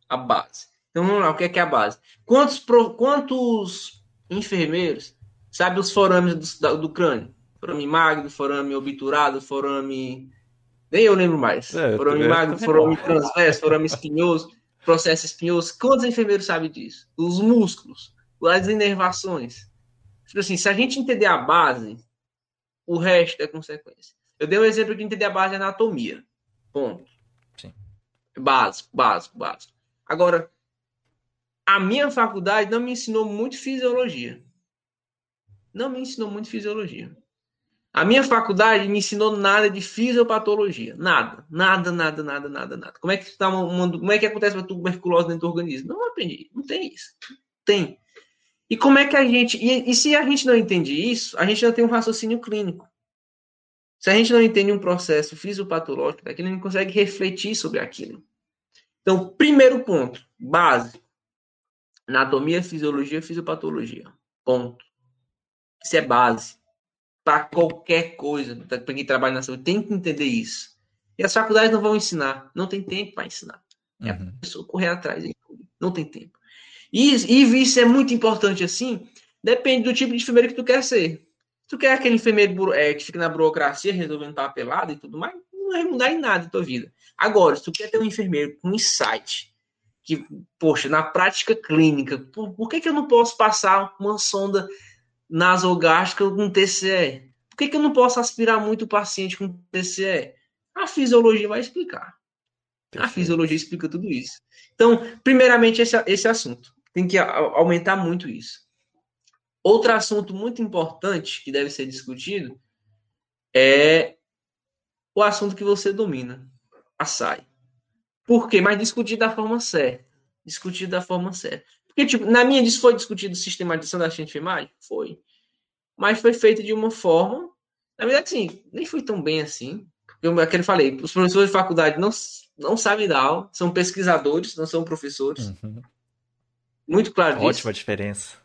A base. Então vamos lá, o que é, que é a base? Quantos, quantos enfermeiros sabem os forames do, do crânio? Forame magro, forame obturado, forame. Nem eu lembro mais. É, forame magro, forame transverso, forame espinhoso, processo espinhoso. Quantos enfermeiros sabem disso? Os músculos, as inervações. Tipo assim, se a gente entender a base, o resto é consequência. Eu dei um exemplo de entender a base de anatomia. Ponto. Básico, básico, básico. Agora, a minha faculdade não me ensinou muito fisiologia. Não me ensinou muito fisiologia. A minha faculdade me ensinou nada de fisiopatologia. Nada. Nada, nada, nada, nada, nada. Como é que, tá uma, uma, como é que acontece uma tuberculose dentro do organismo? Não aprendi. Não tem isso. Tem. E como é que a gente. E, e se a gente não entende isso, a gente não tem um raciocínio clínico. Se a gente não entende um processo fisiopatológico daquilo, a gente não consegue refletir sobre aquilo. Então, primeiro ponto, base. Anatomia, fisiologia, fisiopatologia. Ponto. Isso é base. Para qualquer coisa, para quem trabalha na saúde, tem que entender isso. E as faculdades não vão ensinar. Não tem tempo para ensinar. É uhum. a pessoa correr atrás. Não tem tempo. E, e isso é muito importante assim, depende do tipo de enfermeiro que tu quer ser. Tu quer aquele enfermeiro é, que fica na burocracia resolvendo papelada e tudo mais, não vai mudar em nada a tua vida. Agora, se tu quer ter um enfermeiro com insight, que, poxa, na prática clínica, por, por que, que eu não posso passar uma sonda nasogástrica com TCE? Por que, que eu não posso aspirar muito o paciente com TCE? A fisiologia vai explicar. A fisiologia explica tudo isso. Então, primeiramente, esse, esse assunto. Tem que aumentar muito isso. Outro assunto muito importante que deve ser discutido é o assunto que você domina, a SAI. Por quê? Mas discutir da forma certa. Discutir da forma certa. Porque, tipo, na minha foi discutido sistematização da ciência de enfermagem? Foi. Mas foi feito de uma forma. Na verdade, sim, nem foi tão bem assim. Eu, aquele falei, os professores de faculdade não, não sabem dar aula, são pesquisadores, não são professores. Uhum. Muito claro disso. Ótima diferença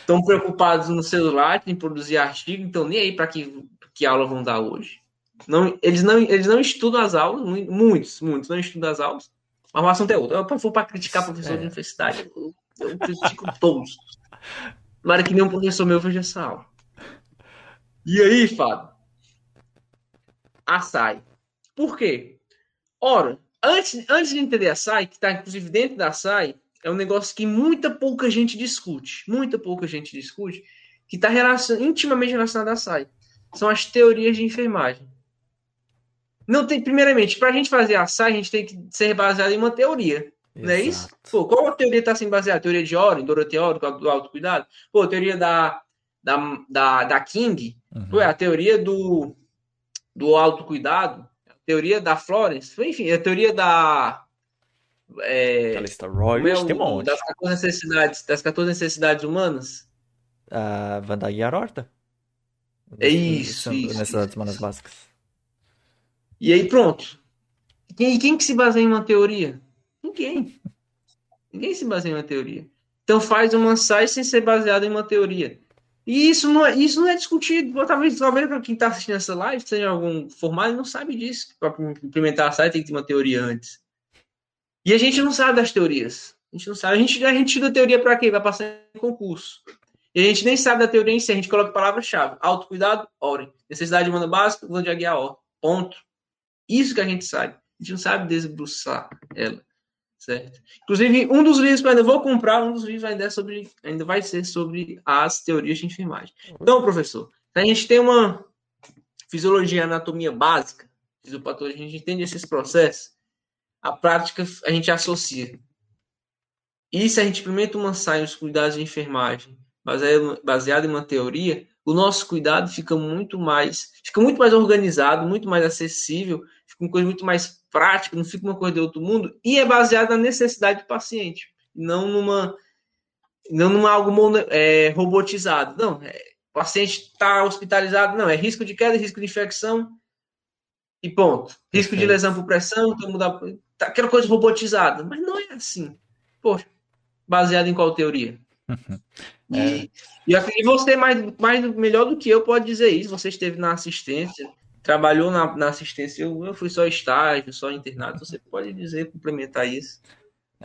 estão preocupados no celular em produzir artigo, então nem aí para que, que aula vão dar hoje. Não, eles, não, eles não estudam as aulas, muitos, muitos não estudam as aulas, mas é outro. Eu for para criticar professor é. de universidade, eu, eu critico todos. Tomara que nenhum professor meu veja essa aula. E aí, Fábio? A SAI. Por quê? Ora, antes, antes de entender a SAI, que está inclusive dentro da SAI, é um negócio que muita pouca gente discute, muita pouca gente discute, que está relacion, intimamente relacionado à SAI. São as teorias de enfermagem. Não tem, primeiramente, para a gente fazer a SAI, a gente tem que ser baseado em uma teoria. Exato. Não é isso? Pô, qual a teoria está sendo baseada? Teoria de Oren, Dorothea Oren, do autocuidado? Pô, teoria da, da, da, da King? Uhum. Pô, é a teoria do, do autocuidado? A teoria da Florence? Enfim, a teoria da é, Calista Royals, é tem um monte. Das 14 necessidades, das 14 necessidades humanas? A Vanda Horta. É isso, humanas básicas. E aí pronto. E quem, quem que se baseia em uma teoria? Ninguém. Ninguém se baseia em uma teoria. Então faz uma SAI sem ser baseado em uma teoria. E isso não é, isso não é discutido. Talvez, talvez quem está assistindo essa live seja algum formado e não sabe disso. Para implementar a SAI tem que ter uma teoria antes. E a gente não sabe das teorias. A gente não sabe. A gente, a gente estuda teoria para quê? Vai passar em concurso. E a gente nem sabe da teoria em si. A gente coloca palavra-chave. Autocuidado, orem. Necessidade humana básica, vou de guiar, ó. Ponto. Isso que a gente sabe. A gente não sabe desbruçar ela. Certo? Inclusive, um dos livros que eu ainda vou comprar, um dos livros ainda, é sobre, ainda vai ser sobre as teorias de enfermagem. Então, professor, a gente tem uma fisiologia e anatomia básica, fisiopatologia, a gente entende esses processos, a prática a gente associa. E se a gente implementa uma saia nos cuidados de enfermagem baseado, baseado em uma teoria, o nosso cuidado fica muito mais, fica muito mais organizado, muito mais acessível, fica uma coisa muito mais prática, não fica uma coisa de outro mundo, e é baseado na necessidade do paciente, não numa não numa algo é, robotizado. Não, é, o paciente está hospitalizado, não, é risco de queda, risco de infecção, e ponto. Risco de lesão por pressão, então mudar. Tá, aquela coisa robotizada. Mas não é assim. Poxa, baseado em qual teoria? E, [LAUGHS] é. e, você, mais, mais melhor do que eu, pode dizer isso. Você esteve na assistência, trabalhou na, na assistência. Eu, eu fui só estágio, só internado. Você pode dizer, complementar isso.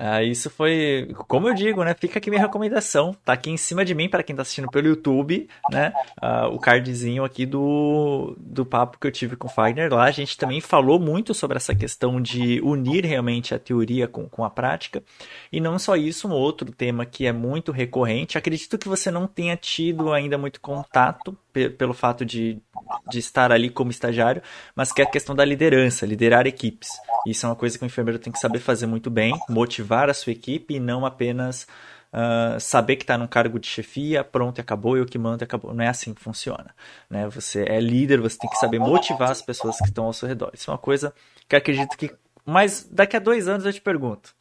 Ah, isso foi, como eu digo, né? Fica aqui minha recomendação. Tá aqui em cima de mim para quem tá assistindo pelo YouTube, né? Ah, o cardzinho aqui do, do papo que eu tive com o Fagner lá. A gente também falou muito sobre essa questão de unir realmente a teoria com, com a prática. E não só isso, um outro tema que é muito recorrente. Acredito que você não tenha tido ainda muito contato pelo fato de, de estar ali como estagiário, mas que é a questão da liderança, liderar equipes. Isso é uma coisa que o enfermeiro tem que saber fazer muito bem, motivar a sua equipe e não apenas uh, saber que está num cargo de chefia, pronto, acabou, eu que mando, acabou. Não é assim que funciona. Né? Você é líder, você tem que saber motivar as pessoas que estão ao seu redor. Isso é uma coisa que acredito que mas daqui a dois anos eu te pergunto.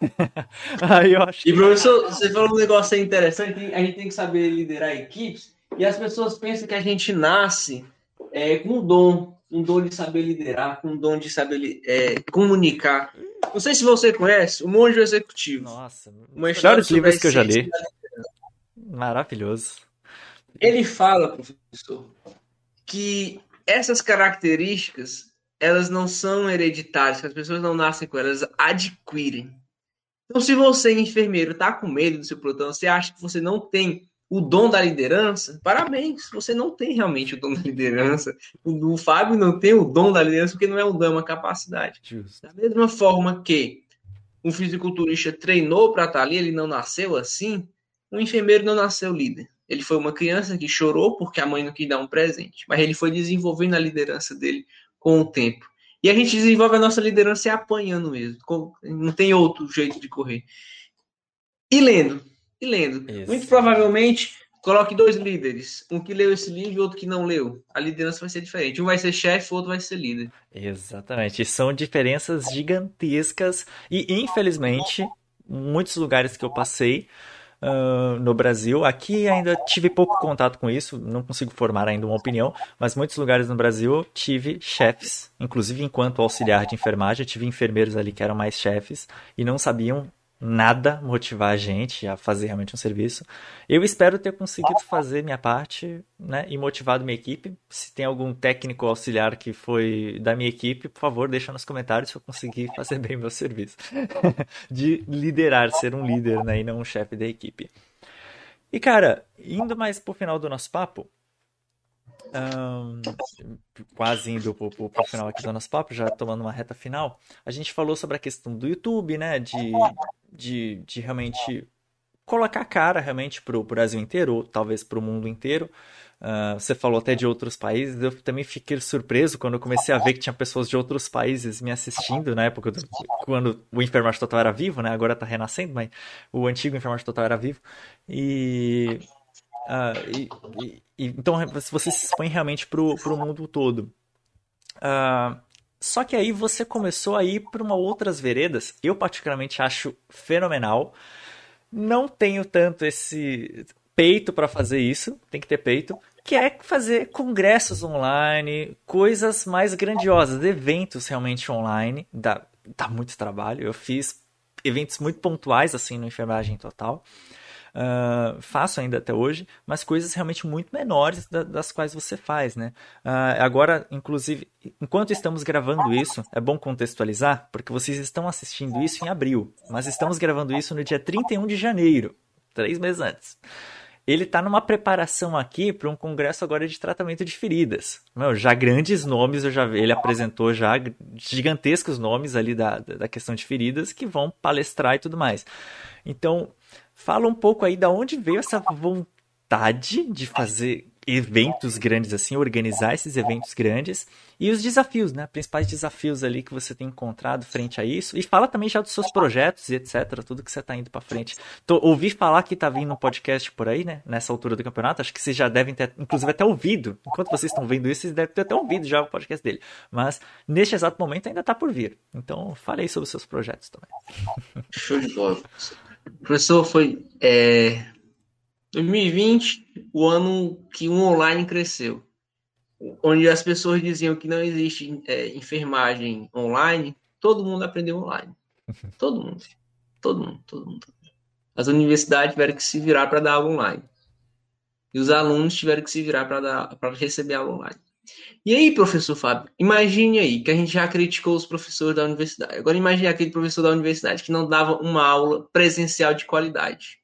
[LAUGHS] Aí eu acho que... E professor, você falou um negócio aí interessante, a gente tem que saber liderar equipes, e as pessoas pensam que a gente nasce é, com um dom um dom de saber liderar, um dom de saber é, comunicar. Não sei se você conhece o Monge Executivo. Nossa, uma história de livros que eu já li. Maravilhoso. Ele fala, professor, que essas características elas não são hereditárias, que as pessoas não nascem com elas, elas adquirem. Então, se você, enfermeiro, está com medo do seu plantão, você acha que você não tem o dom da liderança, parabéns, você não tem realmente o dom da liderança. O, o Fábio não tem o dom da liderança porque não é um dom, é uma capacidade. Justo. Da mesma forma que um fisiculturista treinou para estar ali, ele não nasceu assim, um enfermeiro não nasceu líder. Ele foi uma criança que chorou porque a mãe não quis dar um presente, mas ele foi desenvolvendo a liderança dele com o tempo. E a gente desenvolve a nossa liderança apanhando mesmo. Não tem outro jeito de correr. E lendo, e lendo. Isso. Muito provavelmente coloque dois líderes, um que leu esse livro e outro que não leu. A liderança vai ser diferente. Um vai ser chefe, o outro vai ser líder. Exatamente. São diferenças gigantescas e, infelizmente, muitos lugares que eu passei uh, no Brasil, aqui ainda tive pouco contato com isso, não consigo formar ainda uma opinião, mas muitos lugares no Brasil tive chefes, inclusive enquanto auxiliar de enfermagem, tive enfermeiros ali que eram mais chefes e não sabiam nada motivar a gente a fazer realmente um serviço. Eu espero ter conseguido fazer minha parte, né, e motivado minha equipe. Se tem algum técnico auxiliar que foi da minha equipe, por favor, deixa nos comentários se eu conseguir [LAUGHS] fazer bem meu serviço. [LAUGHS] de liderar, ser um líder, né, e não um chefe da equipe. E cara, indo mais pro final do nosso papo, um, quase indo pro, pro, pro, final aqui do nosso papo, já tomando uma reta final, a gente falou sobre a questão do YouTube, né? De, de, de realmente colocar a cara realmente pro Brasil inteiro, ou talvez pro mundo inteiro. Uh, você falou até de outros países, eu também fiquei surpreso quando eu comecei a ver que tinha pessoas de outros países me assistindo na época do, quando o Enfermagem Total era vivo, né? Agora tá renascendo, mas o antigo Enfermagem Total era vivo. E Uh, e, e, então você se expõe realmente para o mundo todo. Uh, só que aí você começou a ir para outras veredas. Eu particularmente acho fenomenal. Não tenho tanto esse peito para fazer isso, tem que ter peito, que é fazer congressos online, coisas mais grandiosas, eventos realmente online. Dá, dá muito trabalho. Eu fiz eventos muito pontuais assim no enfermagem total. Uh, faço ainda até hoje, mas coisas realmente muito menores da, das quais você faz, né? Uh, agora, inclusive, enquanto estamos gravando isso, é bom contextualizar, porque vocês estão assistindo isso em abril, mas estamos gravando isso no dia 31 de janeiro, três meses antes ele está numa preparação aqui para um congresso agora de tratamento de feridas. Meu, já grandes nomes, já ele apresentou já gigantescos nomes ali da, da questão de feridas que vão palestrar e tudo mais. Então, Fala um pouco aí da onde veio essa vontade de fazer eventos grandes assim, organizar esses eventos grandes e os desafios, né? Principais desafios ali que você tem encontrado frente a isso. E fala também já dos seus projetos e etc, tudo que você está indo para frente. Tô, ouvi falar que tá vindo um podcast por aí, né? Nessa altura do campeonato. Acho que vocês já devem ter, inclusive, até ouvido. Enquanto vocês estão vendo isso, vocês devem ter até ouvido já o podcast dele. Mas neste exato momento ainda tá por vir. Então, fale aí sobre os seus projetos também. Show de bola. Professor, foi é, 2020 o ano que o online cresceu. onde as pessoas diziam que não existe é, enfermagem online, todo mundo aprendeu online. [LAUGHS] Todo mundo. Todo mundo, todo mundo. As universidades tiveram que se virar para dar aula online. E os alunos tiveram que se virar para receber aula online. E aí, professor Fábio, imagine aí que a gente já criticou os professores da universidade. Agora imagine aquele professor da universidade que não dava uma aula presencial de qualidade.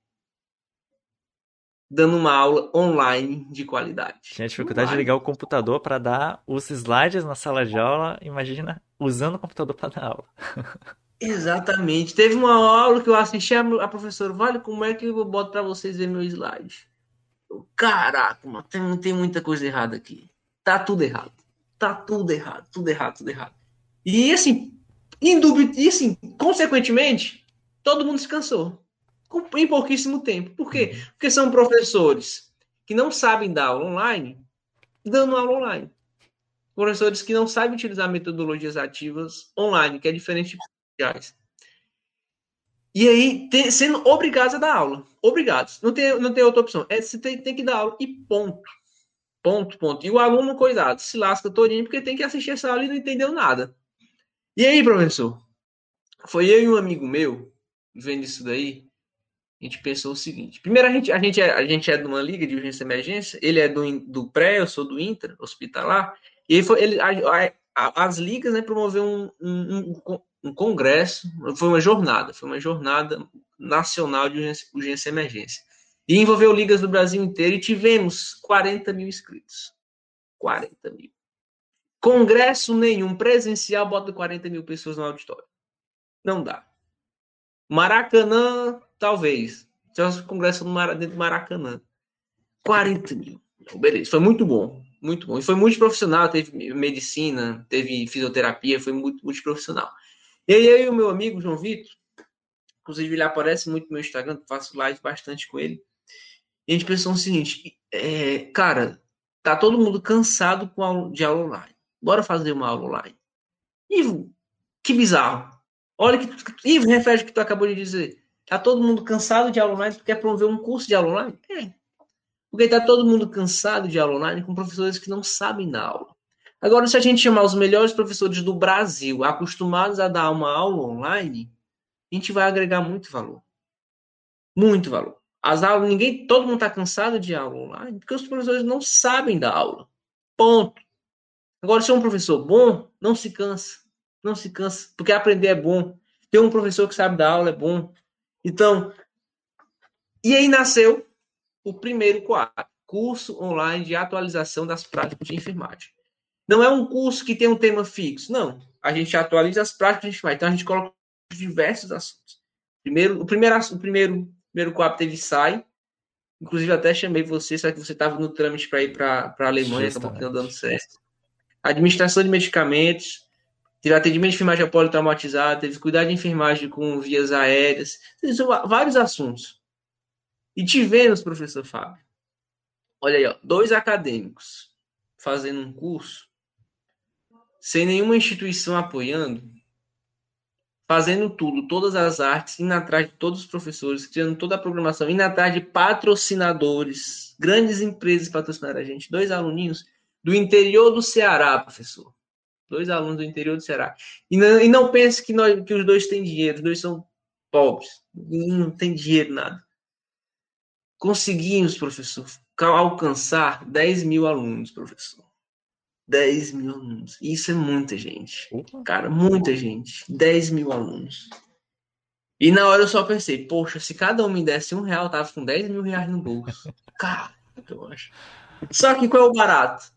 Dando uma aula online de qualidade. Tinha dificuldade online. de ligar o computador para dar os slides na sala de aula. Imagina usando o computador para dar aula. [LAUGHS] Exatamente. Teve uma aula que eu assisti a professora, vale, como é que eu boto para vocês verem meu slide? Caraca, mano, tem, tem muita coisa errada aqui. Tá tudo errado. Tá tudo errado, tudo errado, tudo errado. E assim, indubit... e assim, consequentemente, todo mundo se cansou. Em pouquíssimo tempo. Por quê? Uhum. Porque são professores que não sabem dar aula online, dando aula online. Professores que não sabem utilizar metodologias ativas online, que é diferente de presenciais. E aí, sendo obrigados a dar aula. Obrigados. Não tem, não tem outra opção. É, você tem, tem que dar aula e ponto. Ponto, ponto. E o aluno, cuidado, se lasca todinho porque tem que assistir essa aula e não entendeu nada. E aí, professor? Foi eu e um amigo meu, vendo isso daí, a gente pensou o seguinte. Primeiro, a gente, a gente, é, a gente é de uma liga de urgência e emergência, ele é do, do pré, eu sou do intra, hospitalar, e foi, ele, a, a, as ligas né, promoveram um, um, um, um, congresso, foi uma jornada, foi uma jornada nacional de urgência, urgência e emergência. E envolveu ligas do Brasil inteiro e tivemos 40 mil inscritos. 40 mil. Congresso nenhum presencial bota 40 mil pessoas no auditório. Não dá. Maracanã, talvez. Tivemos congresso dentro do Maracanã. 40 mil. Beleza, foi muito bom. Muito bom. E foi muito profissional. Teve medicina, teve fisioterapia, foi muito, muito profissional. E aí, eu e o meu amigo João Vitor, inclusive ele aparece muito no meu Instagram, faço live bastante com ele. E a gente pensou o seguinte, é, cara, tá todo mundo cansado com aula, de aula online. Bora fazer uma aula online. Ivo, que bizarro. Olha que Ivo, refere o que tu acabou de dizer. Tá todo mundo cansado de aula online, tu quer promover um curso de aula online? É. Porque tá todo mundo cansado de aula online com professores que não sabem dar aula. Agora, se a gente chamar os melhores professores do Brasil acostumados a dar uma aula online, a gente vai agregar muito valor. Muito valor. As aulas, ninguém, todo mundo está cansado de aula online porque os professores não sabem dar aula. Ponto. Agora, se é um professor bom, não se cansa. Não se cansa, porque aprender é bom. Ter um professor que sabe dar aula é bom. Então, e aí nasceu o primeiro quadro, curso online de atualização das práticas de enfermagem. Não é um curso que tem um tema fixo, não. A gente atualiza as práticas de enfermagem. Então, a gente coloca diversos assuntos. Primeiro, o primeiro, o primeiro primeiro quadro teve sai. Inclusive, até chamei você, só que você estava no trâmite para ir para a Alemanha, acabou não dando certo. Administração de medicamentos, teve atendimento de enfermagem politraumatizada, teve cuidado de enfermagem com vias aéreas, vários assuntos. E tivemos, professor Fábio, olha aí, ó, dois acadêmicos fazendo um curso, sem nenhuma instituição apoiando, fazendo tudo, todas as artes, indo atrás de todos os professores, criando toda a programação, indo atrás de patrocinadores, grandes empresas patrocinaram a gente, dois aluninhos do interior do Ceará, professor. Dois alunos do interior do Ceará. E não, e não pense que, nós, que os dois têm dinheiro, os dois são pobres, não tem dinheiro, nada. Conseguimos, professor, alcançar 10 mil alunos, professor. 10 mil alunos. Isso é muita gente. Cara, muita gente. 10 mil alunos. E na hora eu só pensei, poxa, se cada um me desse um real, eu tava com 10 mil reais no bolso. [LAUGHS] Cara, eu acho. Só que qual é o barato?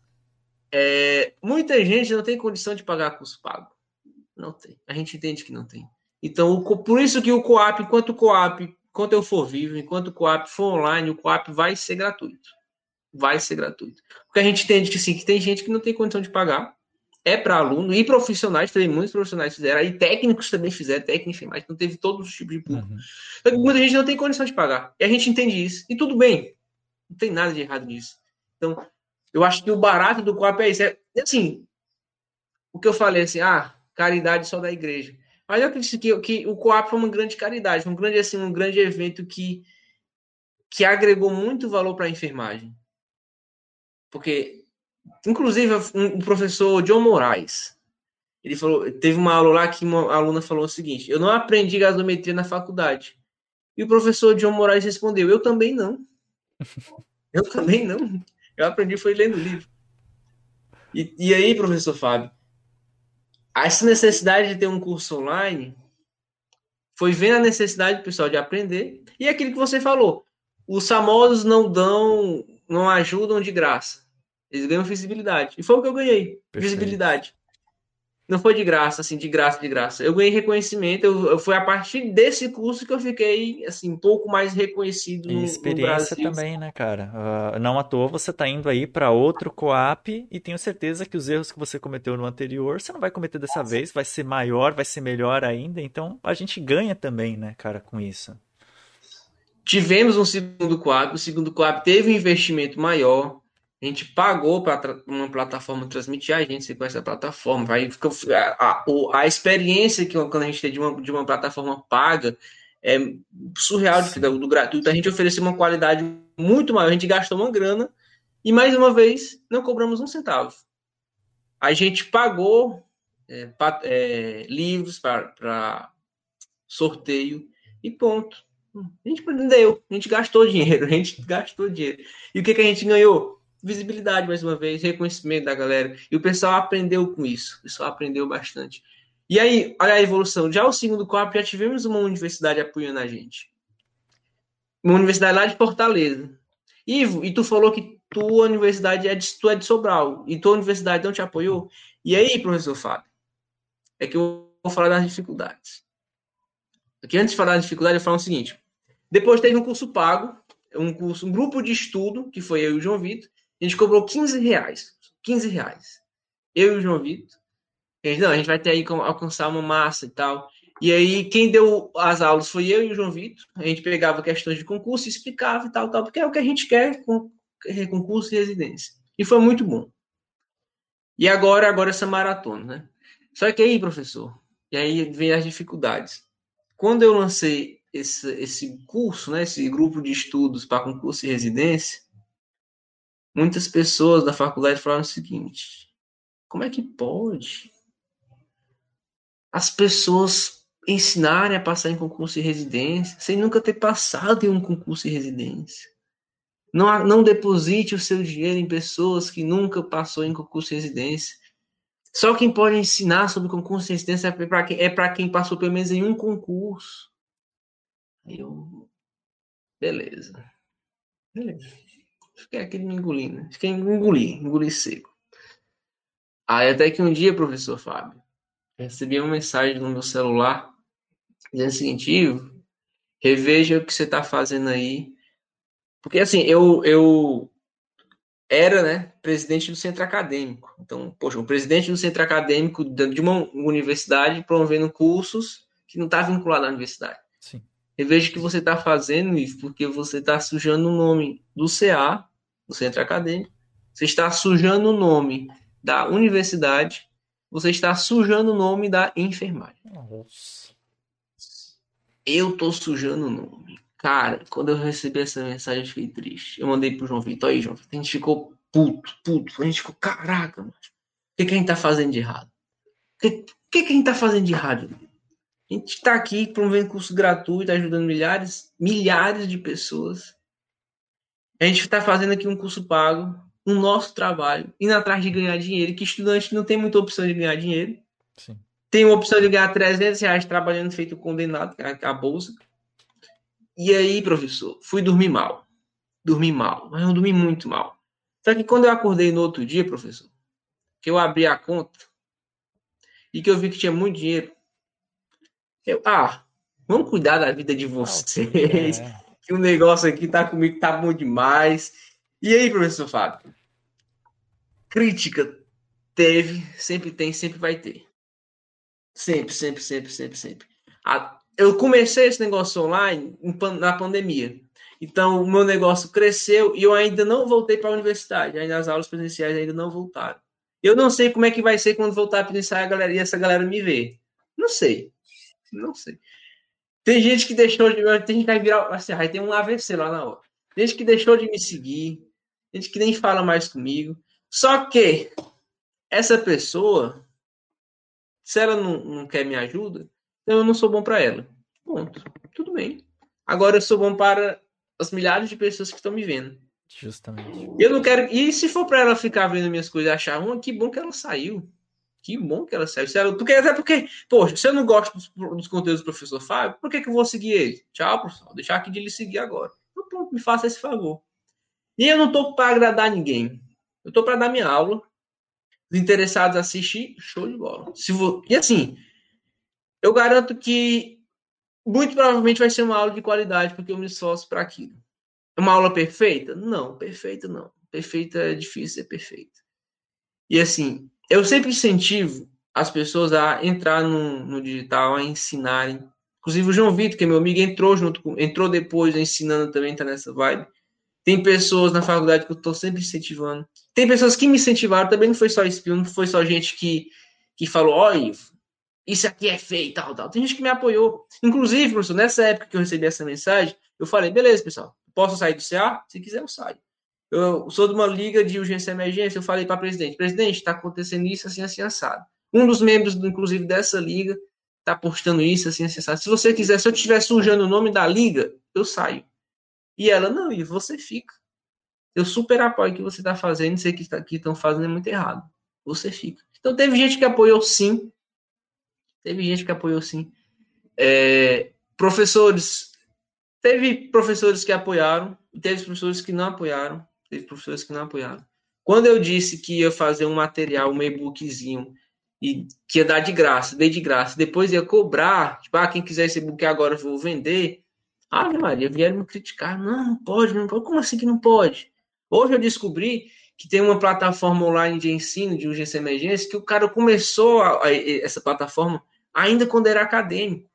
É, muita gente não tem condição de pagar curso pago. Não tem. A gente entende que não tem. Então, o, por isso que o Coap, enquanto o Coap, enquanto eu for vivo, enquanto o Coap for online, o Coap vai ser gratuito vai ser gratuito. Porque a gente entende que sim, que tem gente que não tem condição de pagar, é para aluno e profissionais, também muitos profissionais fizeram, e técnicos também fizeram, técnicos mas não teve todos os tipos de público. Uhum. Então, muita gente não tem condição de pagar. E a gente entende isso. E tudo bem. Não tem nada de errado nisso. Então, eu acho que o barato do COAP é isso. É, assim, o que eu falei assim, ah, caridade só da igreja. Mas eu acredito que, que o COAP foi uma grande caridade, um grande, assim, um grande evento que, que agregou muito valor para a enfermagem. Porque inclusive um, um professor John Moraes, ele falou, teve uma aula lá que uma aluna falou o seguinte: eu não aprendi gasometria na faculdade. E o professor John Moraes respondeu: eu também não. [LAUGHS] Eu também não. Eu aprendi foi lendo livro. E, e aí, professor Fábio, essa necessidade de ter um curso online foi vendo a necessidade do pessoal de aprender e aquilo que você falou. Os famosos não dão, não ajudam de graça. Eles ganham visibilidade. E foi o que eu ganhei, Perfeito. visibilidade não foi de graça, assim, de graça, de graça. Eu ganhei reconhecimento, eu, eu foi a partir desse curso que eu fiquei, assim, um pouco mais reconhecido no, experiência no também, né, cara? Uh, não à toa você tá indo aí para outro coap e tenho certeza que os erros que você cometeu no anterior, você não vai cometer dessa Nossa. vez, vai ser maior, vai ser melhor ainda, então a gente ganha também, né, cara, com isso. Tivemos um segundo coap, o segundo coap teve um investimento maior, a gente pagou para uma plataforma transmitir a gente com essa plataforma. Vai, fica, a, a, a, experiência que quando a gente tem de uma, de uma plataforma paga é surreal de, do, do gratuito. A gente ofereceu uma qualidade muito maior. A gente gastou uma grana e, mais uma vez, não cobramos um centavo. A gente pagou é, pa, é, livros para sorteio e ponto. A gente aprendeu, a gente gastou dinheiro, a gente gastou dinheiro. E o que, que a gente ganhou? visibilidade mais uma vez, reconhecimento da galera. E o pessoal aprendeu com isso. O pessoal aprendeu bastante. E aí, olha a evolução. Já o segundo copo, já tivemos uma universidade apoiando a gente. Uma universidade lá de Fortaleza. Ivo, e tu falou que tua universidade é de, tu é de Sobral. E tua universidade não te apoiou? E aí, professor Fábio? É que eu vou falar das dificuldades. Aqui, antes de falar das dificuldades, eu falo o seguinte. Depois teve um curso pago, um curso, um grupo de estudo, que foi eu e o João Vitor, a gente cobrou 15 reais. 15 reais. Eu e o João Vitor. A gente, não, a gente vai ter aí como alcançar uma massa e tal. E aí, quem deu as aulas foi eu e o João Vitor. A gente pegava questões de concurso explicava e tal, tal, porque é o que a gente quer com concurso e residência. E foi muito bom. E agora, agora essa maratona, né? Só que aí, professor, e aí vem as dificuldades. Quando eu lancei esse, esse curso, né, esse grupo de estudos para concurso e residência, muitas pessoas da faculdade falaram o seguinte: como é que pode as pessoas ensinarem a passar em concurso de residência sem nunca ter passado em um concurso de residência? Não, não deposite o seu dinheiro em pessoas que nunca passou em concurso de residência. Só quem pode ensinar sobre concurso de residência é para quem, é quem passou pelo menos em um concurso. Eu. Beleza. Beleza. Fiquei aquele me engolindo. Fiquei engoli, engoli seco. Aí até que um dia, professor Fábio, recebi uma mensagem no meu celular dizendo o seguinte, Ivo, reveja o que você está fazendo aí. Porque assim, eu, eu era, né, presidente do centro acadêmico. Então, poxa, um presidente do centro acadêmico de uma universidade promovendo cursos que não está vinculado à universidade. Sim. Reveja o que você está fazendo, Ivo, porque você está sujando o nome do CA do centro acadêmico, você está sujando o nome da universidade, você está sujando o nome da enfermagem. Nossa. Eu tô sujando o nome. Cara, quando eu recebi essa mensagem, eu fiquei triste. Eu mandei pro João Vitor. Aí, João Vitor, a gente ficou puto, puto. A gente ficou, caraca, mano. O que, que a gente tá fazendo de errado? O que, que, que a gente tá fazendo de errado? A gente está aqui promovendo curso gratuito, ajudando milhares, milhares de pessoas. A gente está fazendo aqui um curso pago, um nosso trabalho, indo atrás de ganhar dinheiro, que estudante não tem muita opção de ganhar dinheiro. Sim. Tem uma opção de ganhar 300 reais trabalhando feito condenado, é a bolsa. E aí, professor, fui dormir mal. Dormi mal, mas eu dormi muito mal. Só que quando eu acordei no outro dia, professor, que eu abri a conta e que eu vi que tinha muito dinheiro, eu, ah, vamos cuidar da vida de vocês. É [LAUGHS] que o negócio aqui tá comigo tá bom demais. E aí, professor Fábio? Crítica teve, sempre tem, sempre vai ter. Sempre, sempre, sempre, sempre, sempre. eu comecei esse negócio online na pandemia. Então, o meu negócio cresceu e eu ainda não voltei para a universidade. Ainda as aulas presenciais ainda não voltaram. Eu não sei como é que vai ser quando voltar a presencial a galera, e essa galera me ver. Não sei. Não sei. Tem gente que deixou de. Tem gente que vai virar. Assim, aí tem um AVC lá na hora. Tem gente que deixou de me seguir. Gente que nem fala mais comigo. Só que essa pessoa, se ela não, não quer me ajuda, eu não sou bom para ela. Ponto. Tudo bem. Agora eu sou bom para as milhares de pessoas que estão me vendo. Justamente. Eu não quero. E se for para ela ficar vendo minhas coisas e achar uma, que bom que ela saiu. Que bom que ela saiu. Se ela... Porque, até porque, poxa, se eu não gosto dos, dos conteúdos do professor Fábio, por que, que eu vou seguir ele? Tchau, professor. Deixar aqui de lhe seguir agora. Então, pronto, me faça esse favor. E eu não estou para agradar ninguém. Eu estou para dar minha aula. Os interessados assistir, show de bola. Se vou... E assim, eu garanto que muito provavelmente vai ser uma aula de qualidade, porque eu me esforço para aquilo. É uma aula perfeita? Não, perfeita não. Perfeita é difícil ser perfeita. E assim, eu sempre incentivo as pessoas a entrar no, no digital, a ensinarem. Inclusive o João Vitor, que é meu amigo, entrou junto com, entrou depois ensinando também, tá nessa vibe. Tem pessoas na faculdade que eu estou sempre incentivando. Tem pessoas que me incentivaram, também não foi só espio, não foi só gente que, que falou, olha, isso aqui é feio, tal, tal. Tem gente que me apoiou. Inclusive, professor, nessa época que eu recebi essa mensagem, eu falei, beleza, pessoal, Posso sair do CA? Se quiser, eu saio. Eu sou de uma liga de urgência e emergência. Eu falei para o presidente: presidente, está acontecendo isso, assim, assim, assado. Um dos membros, inclusive, dessa liga está postando isso, assim, assim, assado. Se você quiser, se eu estiver sujando o nome da liga, eu saio. E ela: não, e você fica. Eu super apoio o que você está fazendo, sei que estão fazendo é muito errado. Você fica. Então, teve gente que apoiou sim. Teve gente que apoiou sim. É, professores Teve professores que apoiaram, teve professores que não apoiaram, teve professores que não apoiaram. Quando eu disse que ia fazer um material, um e-bookzinho, e que ia dar de graça, dei de graça, depois ia cobrar, tipo, ah, quem quiser esse e-book agora eu vou vender. Ah, Maria, vieram me criticar. Não, não pode, não pode. Como assim que não pode? Hoje eu descobri que tem uma plataforma online de ensino de urgência e emergência que o cara começou a, a, essa plataforma ainda quando era acadêmico.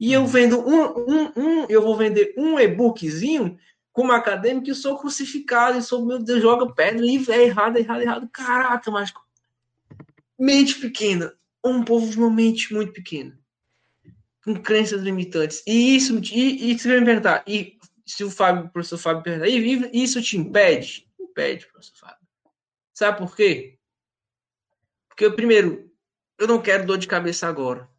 E eu vendo um, um, um eu vou vender um e-bookzinho como acadêmico e sou crucificado e sou, meu Deus, joga pedra e é errado, é errado, é errado. Caraca, mas mente pequena. Um povo de uma mente muito pequena. Com crenças limitantes. E isso, e, e vai me perguntar, e se o Fábio, o professor Fábio perguntar, e isso te impede? Impede, professor Fábio. Sabe por quê? Porque, primeiro, eu não quero dor de cabeça agora.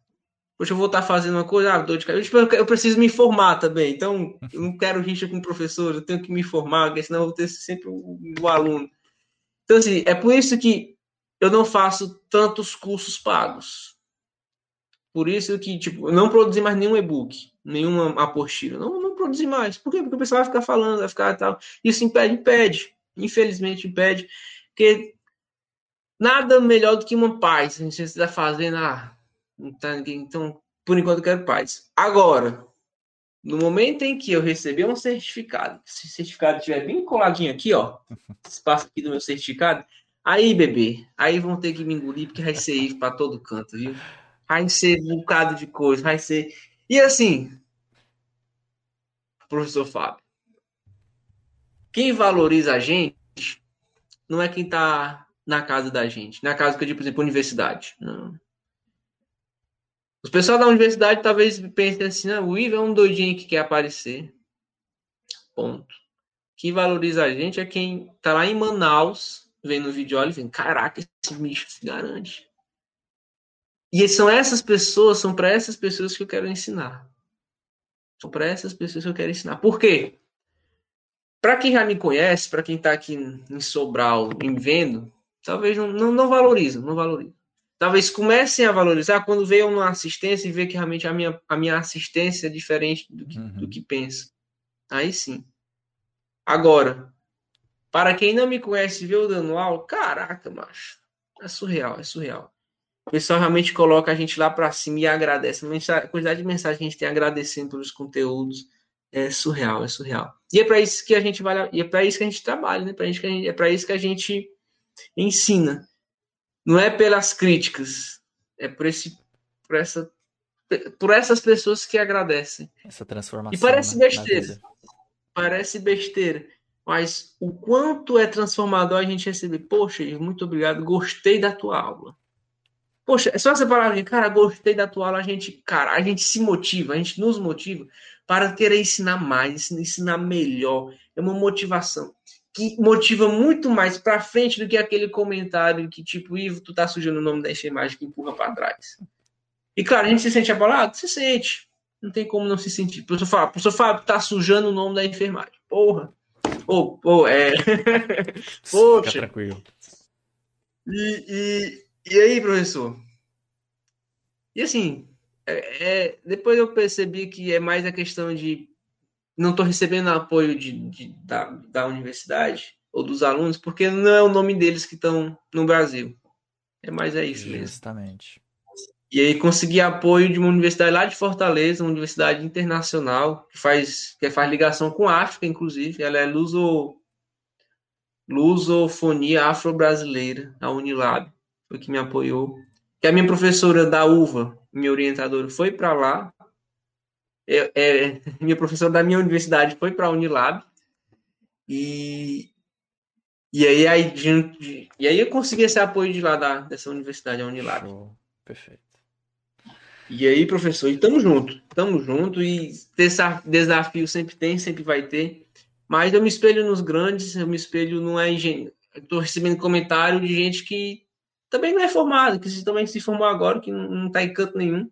Poxa, eu vou estar fazendo uma coisa, ah, dor de cabeça. Eu preciso me informar também. Então, eu não quero rixa com o professor, eu tenho que me informar, porque senão eu vou ter sempre o, o aluno. Então, assim, é por isso que eu não faço tantos cursos pagos. Por isso que, tipo, eu não produzi mais nenhum e-book, nenhuma apostila. Não, não produzi mais. Por quê? Porque o pessoal vai ficar falando, vai ficar tal. Isso impede, impede. Infelizmente impede. Porque nada melhor do que uma paz. A gente está fazendo, ah, não tá ninguém. Então, por enquanto, eu quero paz. Agora, no momento em que eu receber um certificado, se o certificado estiver bem coladinho aqui, ó, [LAUGHS] espaço aqui do meu certificado, aí, bebê, aí vão ter que me engolir, porque vai ser isso para todo canto, viu? Vai ser um bocado de coisa, vai ser. E assim, professor Fábio, quem valoriza a gente não é quem tá na casa da gente, na casa que eu digo, por exemplo, universidade. Não. Os pessoal da universidade talvez pensem assim, ah, o Ivo é um doidinho que quer aparecer. Ponto. Quem valoriza a gente é quem tá lá em Manaus, vendo o vídeo e vendo, caraca, esse bicho se garante. E são essas pessoas, são para essas pessoas que eu quero ensinar. São para essas pessoas que eu quero ensinar. Por quê? Para quem já me conhece, para quem está aqui em Sobral, me vendo, talvez não, não, não valoriza, não valoriza talvez comecem a valorizar quando veem uma assistência e vê que realmente a minha, a minha assistência é diferente do que, uhum. do que pensa. Aí sim. Agora, para quem não me conhece e vê o dando aula, caraca, macho. É surreal, é surreal. O pessoal realmente coloca a gente lá para cima e agradece. A quantidade de mensagens que a gente tem agradecendo pelos conteúdos é surreal, é surreal. E é para isso que a gente vai, e é para isso que a gente trabalha, né? Pra gente, é para isso que a gente ensina não é pelas críticas, é por esse por essa por essas pessoas que agradecem. Essa transformação. E parece besteira. Parece besteira, mas o quanto é transformador a gente receber, poxa, muito obrigado, gostei da tua aula. Poxa, é só essa palavra, cara, gostei da tua aula, a gente, cara, a gente se motiva, a gente nos motiva para querer ensinar mais, ensinar melhor. É uma motivação. Que motiva muito mais para frente do que aquele comentário que, tipo, Ivo, tu tá sujando o nome da enfermagem que empurra para trás. E claro, a gente se sente abalado? Se sente. Não tem como não se sentir. O professor fala, o professor Fábio tá sujando o nome da enfermagem. Porra. Ô, oh, oh, é. [LAUGHS] Poxa. Fica tranquilo. E, e, e aí, professor? E assim, é, é, depois eu percebi que é mais a questão de não estou recebendo apoio de, de, da, da universidade ou dos alunos, porque não é o nome deles que estão no Brasil. É mais é isso mesmo. Justamente. E aí consegui apoio de uma universidade lá de Fortaleza, uma universidade internacional, que faz, que faz ligação com a África, inclusive. Ela é luso, lusofonia afro-brasileira, a Unilab, foi que me apoiou. Que a minha professora da UVA, minha orientadora, foi para lá. É, é, [LAUGHS] minha professora da minha universidade foi para a Unilab. E, e aí, aí, e aí eu consegui esse apoio de lá da, dessa universidade, a Unilab. Oh, perfeito. E aí, professor, estamos juntos, estamos juntos e desafio sempre tem, sempre vai ter. Mas eu me espelho nos grandes, eu me espelho não é engenheiro. Estou recebendo comentário de gente que também não é formado, que também se formou agora, que não está em canto nenhum.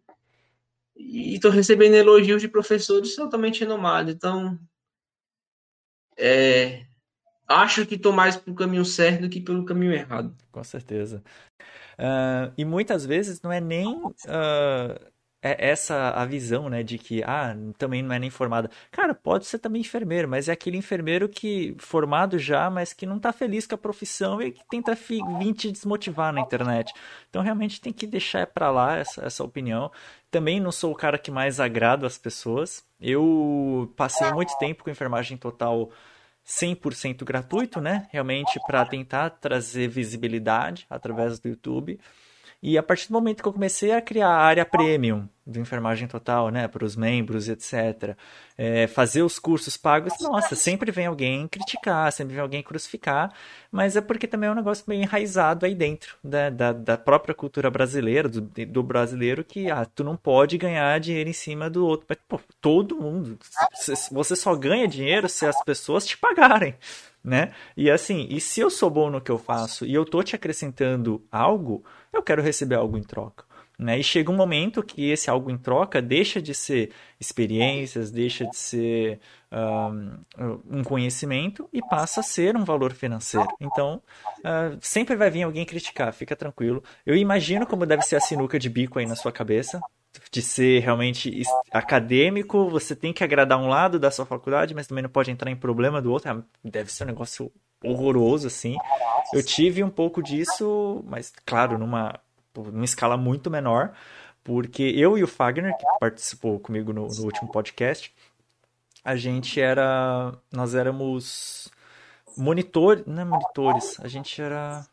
E estou recebendo elogios de professores altamente renomados. Então, é, acho que estou mais pelo caminho certo do que pelo caminho errado. Com certeza. Uh, e muitas vezes não é nem uh, é essa a visão, né, de que, ah, também não é nem formada. Cara, pode ser também enfermeiro, mas é aquele enfermeiro que, formado já, mas que não tá feliz com a profissão e que tenta vir te desmotivar na internet. Então, realmente tem que deixar para lá essa, essa opinião. Também não sou o cara que mais agrada as pessoas. Eu passei muito tempo com enfermagem total 100% gratuito, né? Realmente para tentar trazer visibilidade através do YouTube. E a partir do momento que eu comecei a criar a área premium do Enfermagem Total, né, para os membros, etc., é, fazer os cursos pagos, nossa, sempre vem alguém criticar, sempre vem alguém crucificar, mas é porque também é um negócio bem enraizado aí dentro da, da, da própria cultura brasileira, do, do, brasileiro, que ah, tu não pode ganhar dinheiro em cima do outro. Mas, pô, todo mundo. Você só ganha dinheiro se as pessoas te pagarem né? E assim, e se eu sou bom no que eu faço e eu tô te acrescentando algo, eu quero receber algo em troca. Né? E chega um momento que esse algo em troca deixa de ser experiências, deixa de ser um, um conhecimento e passa a ser um valor financeiro. Então, uh, sempre vai vir alguém criticar, fica tranquilo. Eu imagino como deve ser a sinuca de bico aí na sua cabeça, de ser realmente acadêmico, você tem que agradar um lado da sua faculdade, mas também não pode entrar em problema do outro. Ah, deve ser um negócio horroroso, assim. Eu tive um pouco disso, mas, claro, numa, numa escala muito menor, porque eu e o Fagner, que participou comigo no, no último podcast, a gente era. Nós éramos monitores. Não é monitores, a gente era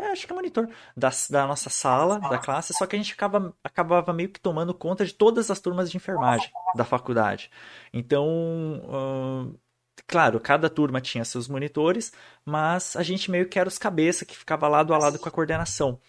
é, acho que é monitor da, da nossa sala, da classe, só que a gente acaba, acabava meio que tomando conta de todas as turmas de enfermagem da faculdade. Então, claro, cada turma tinha seus monitores, mas a gente meio que era os cabeça que ficava lado a lado com a coordenação.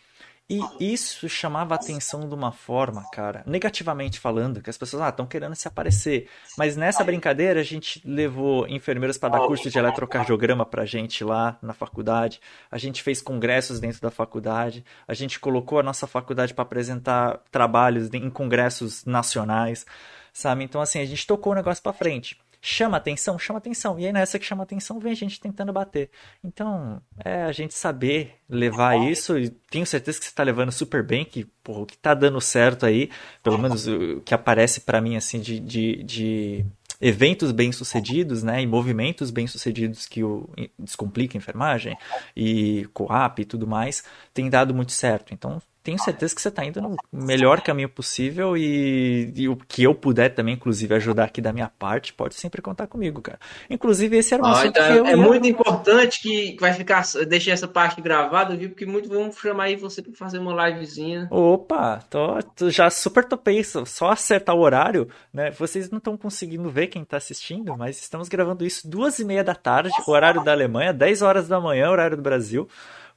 E isso chamava a atenção de uma forma, cara, negativamente falando, que as pessoas estão ah, querendo se aparecer. Mas nessa brincadeira a gente levou enfermeiros para dar curso de eletrocardiograma pra gente lá na faculdade. A gente fez congressos dentro da faculdade. A gente colocou a nossa faculdade para apresentar trabalhos em congressos nacionais, sabe? Então assim, a gente tocou o negócio para frente chama atenção, chama atenção. E aí nessa que chama atenção vem a gente tentando bater. Então, é a gente saber levar isso, e tenho certeza que você está levando super bem, que porra, o que está dando certo aí, pelo menos o que aparece para mim assim de, de, de eventos bem-sucedidos, né, e movimentos bem-sucedidos que o Descomplica Enfermagem e Coap e tudo mais, tem dado muito certo. Então, tenho certeza que você está indo no melhor caminho possível e, e, o que eu puder também, inclusive, ajudar aqui da minha parte, pode sempre contar comigo, cara. Inclusive, esse era um ah, assunto então, que eu... É muito importante que vai ficar... Deixei essa parte gravada, viu? Porque muito vamos chamar aí você para fazer uma livezinha. Opa, tô, tô, já super topei isso. Só acertar o horário, né? Vocês não estão conseguindo ver quem está assistindo, mas estamos gravando isso duas e meia da tarde, horário da Alemanha, 10 horas da manhã, horário do Brasil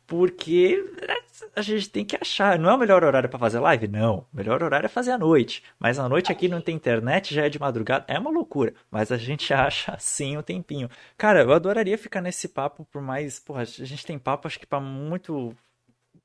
porque a gente tem que achar. Não é o melhor horário para fazer live? Não. O melhor horário é fazer à noite. Mas à noite aqui não tem internet, já é de madrugada. É uma loucura. Mas a gente [LAUGHS] acha sim um tempinho. Cara, eu adoraria ficar nesse papo por mais. Porra, a gente tem papo, acho que para muito.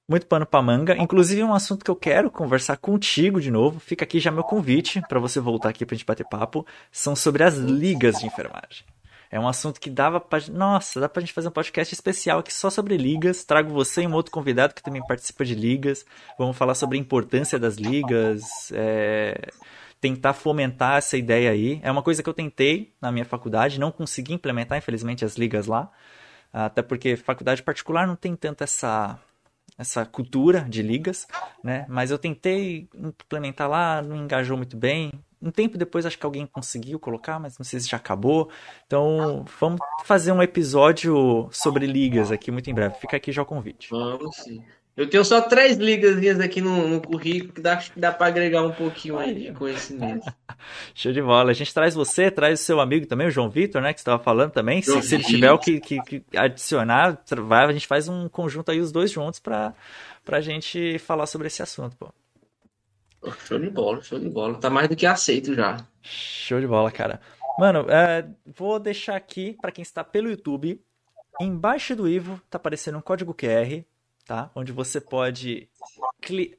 Muito pano pra manga. Inclusive, um assunto que eu quero conversar contigo de novo. Fica aqui já meu convite para você voltar aqui pra gente bater papo. São sobre as ligas de enfermagem. É um assunto que dava pra. Nossa, dá pra gente fazer um podcast especial aqui só sobre ligas. Trago você e um outro convidado que também participa de ligas. Vamos falar sobre a importância das ligas. É... Tentar fomentar essa ideia aí. É uma coisa que eu tentei na minha faculdade, não consegui implementar, infelizmente, as ligas lá. Até porque faculdade particular não tem tanto essa essa cultura de ligas, né? Mas eu tentei implementar lá, não engajou muito bem um tempo depois acho que alguém conseguiu colocar, mas não sei se já acabou. Então, vamos fazer um episódio sobre ligas aqui muito em breve. Fica aqui já o convite. Vamos sim. Eu tenho só três ligas aqui no, no currículo que dá, que dá para agregar um pouquinho aí de conhecimento. [LAUGHS] Show de bola. A gente traz você, traz o seu amigo também, o João Vitor, né? Que você estava falando também. Se, se, ele tiver o que, que, que, adicionar, vai, a gente faz um conjunto aí, os dois juntos, para a gente falar sobre esse assunto, pô. Show de bola, show de bola. Tá mais do que aceito já. Show de bola, cara. Mano, é, vou deixar aqui para quem está pelo YouTube. Embaixo do Ivo tá aparecendo um código QR, tá? Onde você pode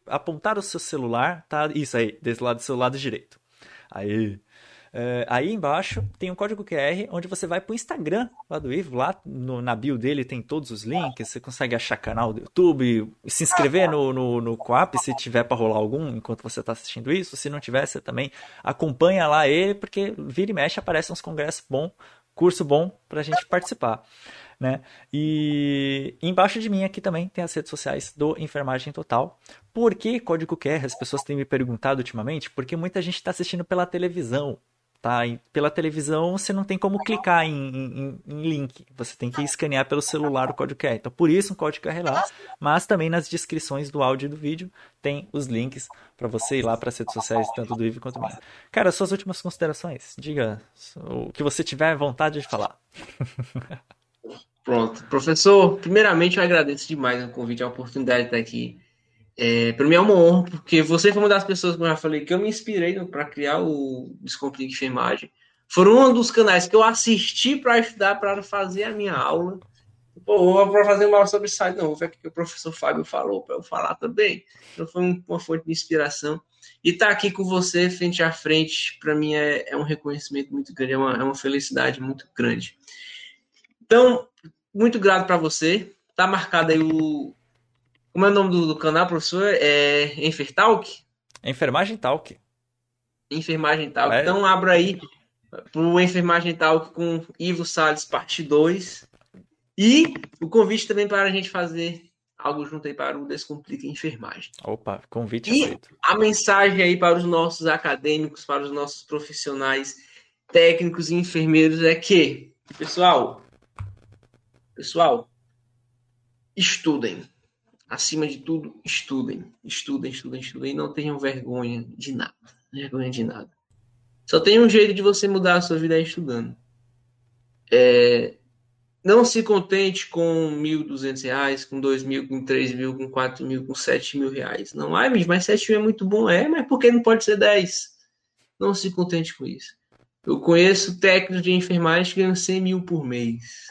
apontar o seu celular, tá? Isso aí, desse lado do seu lado direito. Aí, Uh, aí embaixo tem um código QR onde você vai para o Instagram lá do Ivo. Lá no, na bio dele tem todos os links. Você consegue achar canal do YouTube, se inscrever no, no, no Coap se tiver para rolar algum enquanto você está assistindo isso. Se não tiver, você também acompanha lá ele, porque vira e mexe aparece uns congressos bom, curso bom para a gente participar. Né? E embaixo de mim aqui também tem as redes sociais do Enfermagem Total. Por que código QR? As pessoas têm me perguntado ultimamente, porque muita gente está assistindo pela televisão tá? E pela televisão você não tem como clicar em, em, em, link, você tem que escanear pelo celular o código QR. Então, por isso um código QR lá, mas também nas descrições do áudio e do vídeo tem os links para você ir lá para as redes sociais, tanto do Ivo quanto do Cara, suas últimas considerações, diga o que você tiver vontade de falar. [LAUGHS] Pronto, professor, primeiramente eu agradeço demais o convite, a oportunidade de estar aqui é, para mim é uma honra, porque você foi uma das pessoas, como eu já falei, que eu me inspirei para criar o Descomplique Enfermagem. Foram um dos canais que eu assisti para estudar, para fazer a minha aula. Pô, para fazer uma aula sobre site, não, vou ver o que o professor Fábio falou para eu falar também. Então foi uma fonte de inspiração. E estar tá aqui com você, frente a frente, para mim é, é, um reconhecimento muito grande, é uma, é uma felicidade muito grande. Então, muito grato para você. Tá marcado aí o, como é o nome do, do canal, professor? É Enfertalk? Enfermagem Talk. Enfermagem Talk. É. Então abra aí pro Enfermagem Talk com Ivo Salles, parte 2. E o convite também para a gente fazer algo junto aí para o Descomplica Enfermagem. Opa, convite e aceito. A mensagem aí para os nossos acadêmicos, para os nossos profissionais técnicos e enfermeiros é que, pessoal, pessoal, estudem acima de tudo, estudem, estudem, estudem, estudem, e não tenham vergonha de nada, vergonha de nada. Só tem um jeito de você mudar a sua vida é estudando. É, não se contente com R$ 1.200, com R$ mil, com R$ mil, com R$ mil, com R$ mil reais. Não, ai, mas R$ mil é muito bom. É, mas por que não pode ser 10? Não se contente com isso. Eu conheço técnicos de enfermagem que ganham 100 mil por mês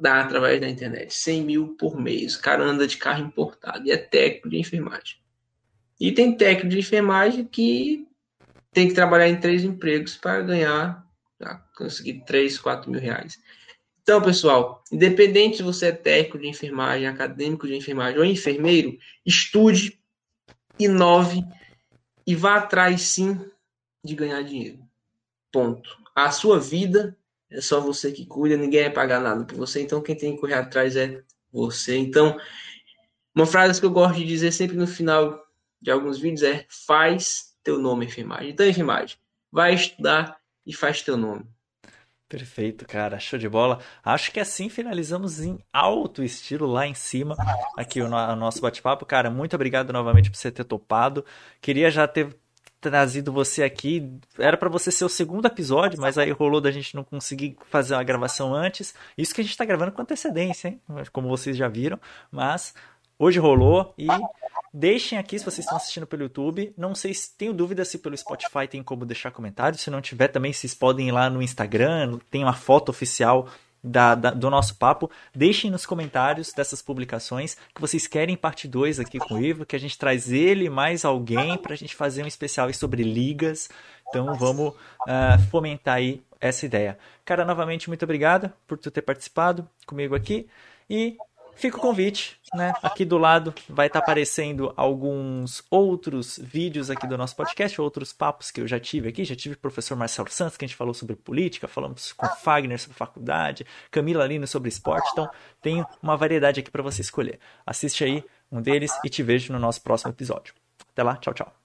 dá através da internet. 100 mil por mês. O cara anda de carro importado e é técnico de enfermagem. E tem técnico de enfermagem que tem que trabalhar em três empregos para ganhar, conseguir 3, 4 mil reais. Então, pessoal, independente se você é técnico de enfermagem, acadêmico de enfermagem ou enfermeiro, estude, inove e vá atrás sim de ganhar dinheiro. Ponto. A sua vida é só você que cuida, ninguém vai pagar nada por você, então quem tem que correr atrás é você. Então, uma frase que eu gosto de dizer sempre no final de alguns vídeos é: faz teu nome enfermagem. Então, enfermagem, vai estudar e faz teu nome. Perfeito, cara. Show de bola. Acho que assim finalizamos em alto estilo lá em cima aqui o, nosso bate-papo. Cara, muito obrigado novamente por você ter topado. Queria já ter trazido você aqui. Era para você ser o segundo episódio, mas aí rolou da gente não conseguir fazer uma gravação antes. Isso que a gente tá gravando com antecedência, hein? Como vocês já viram. Mas hoje rolou e deixem aqui se vocês estão assistindo pelo YouTube. Não sei se tenho dúvida se pelo Spotify tem como deixar comentários. Se não tiver também, vocês podem ir lá no Instagram, tem uma foto oficial da, da, do nosso papo. Deixem nos comentários dessas publicações que vocês querem parte 2 aqui com o Ivo, que a gente traz ele mais alguém para a gente fazer um especial sobre ligas. Então vamos uh, fomentar aí essa ideia. Cara, novamente, muito obrigado por tu ter participado comigo aqui. E fica o convite, né? Aqui do lado vai estar tá aparecendo alguns outros vídeos aqui do nosso podcast, outros papos que eu já tive aqui. Já tive o professor Marcelo Santos, que a gente falou sobre política, falamos com Fagner sobre faculdade, Camila Lino sobre esporte. Então, tem uma variedade aqui para você escolher. Assiste aí um deles e te vejo no nosso próximo episódio. Até lá, tchau, tchau.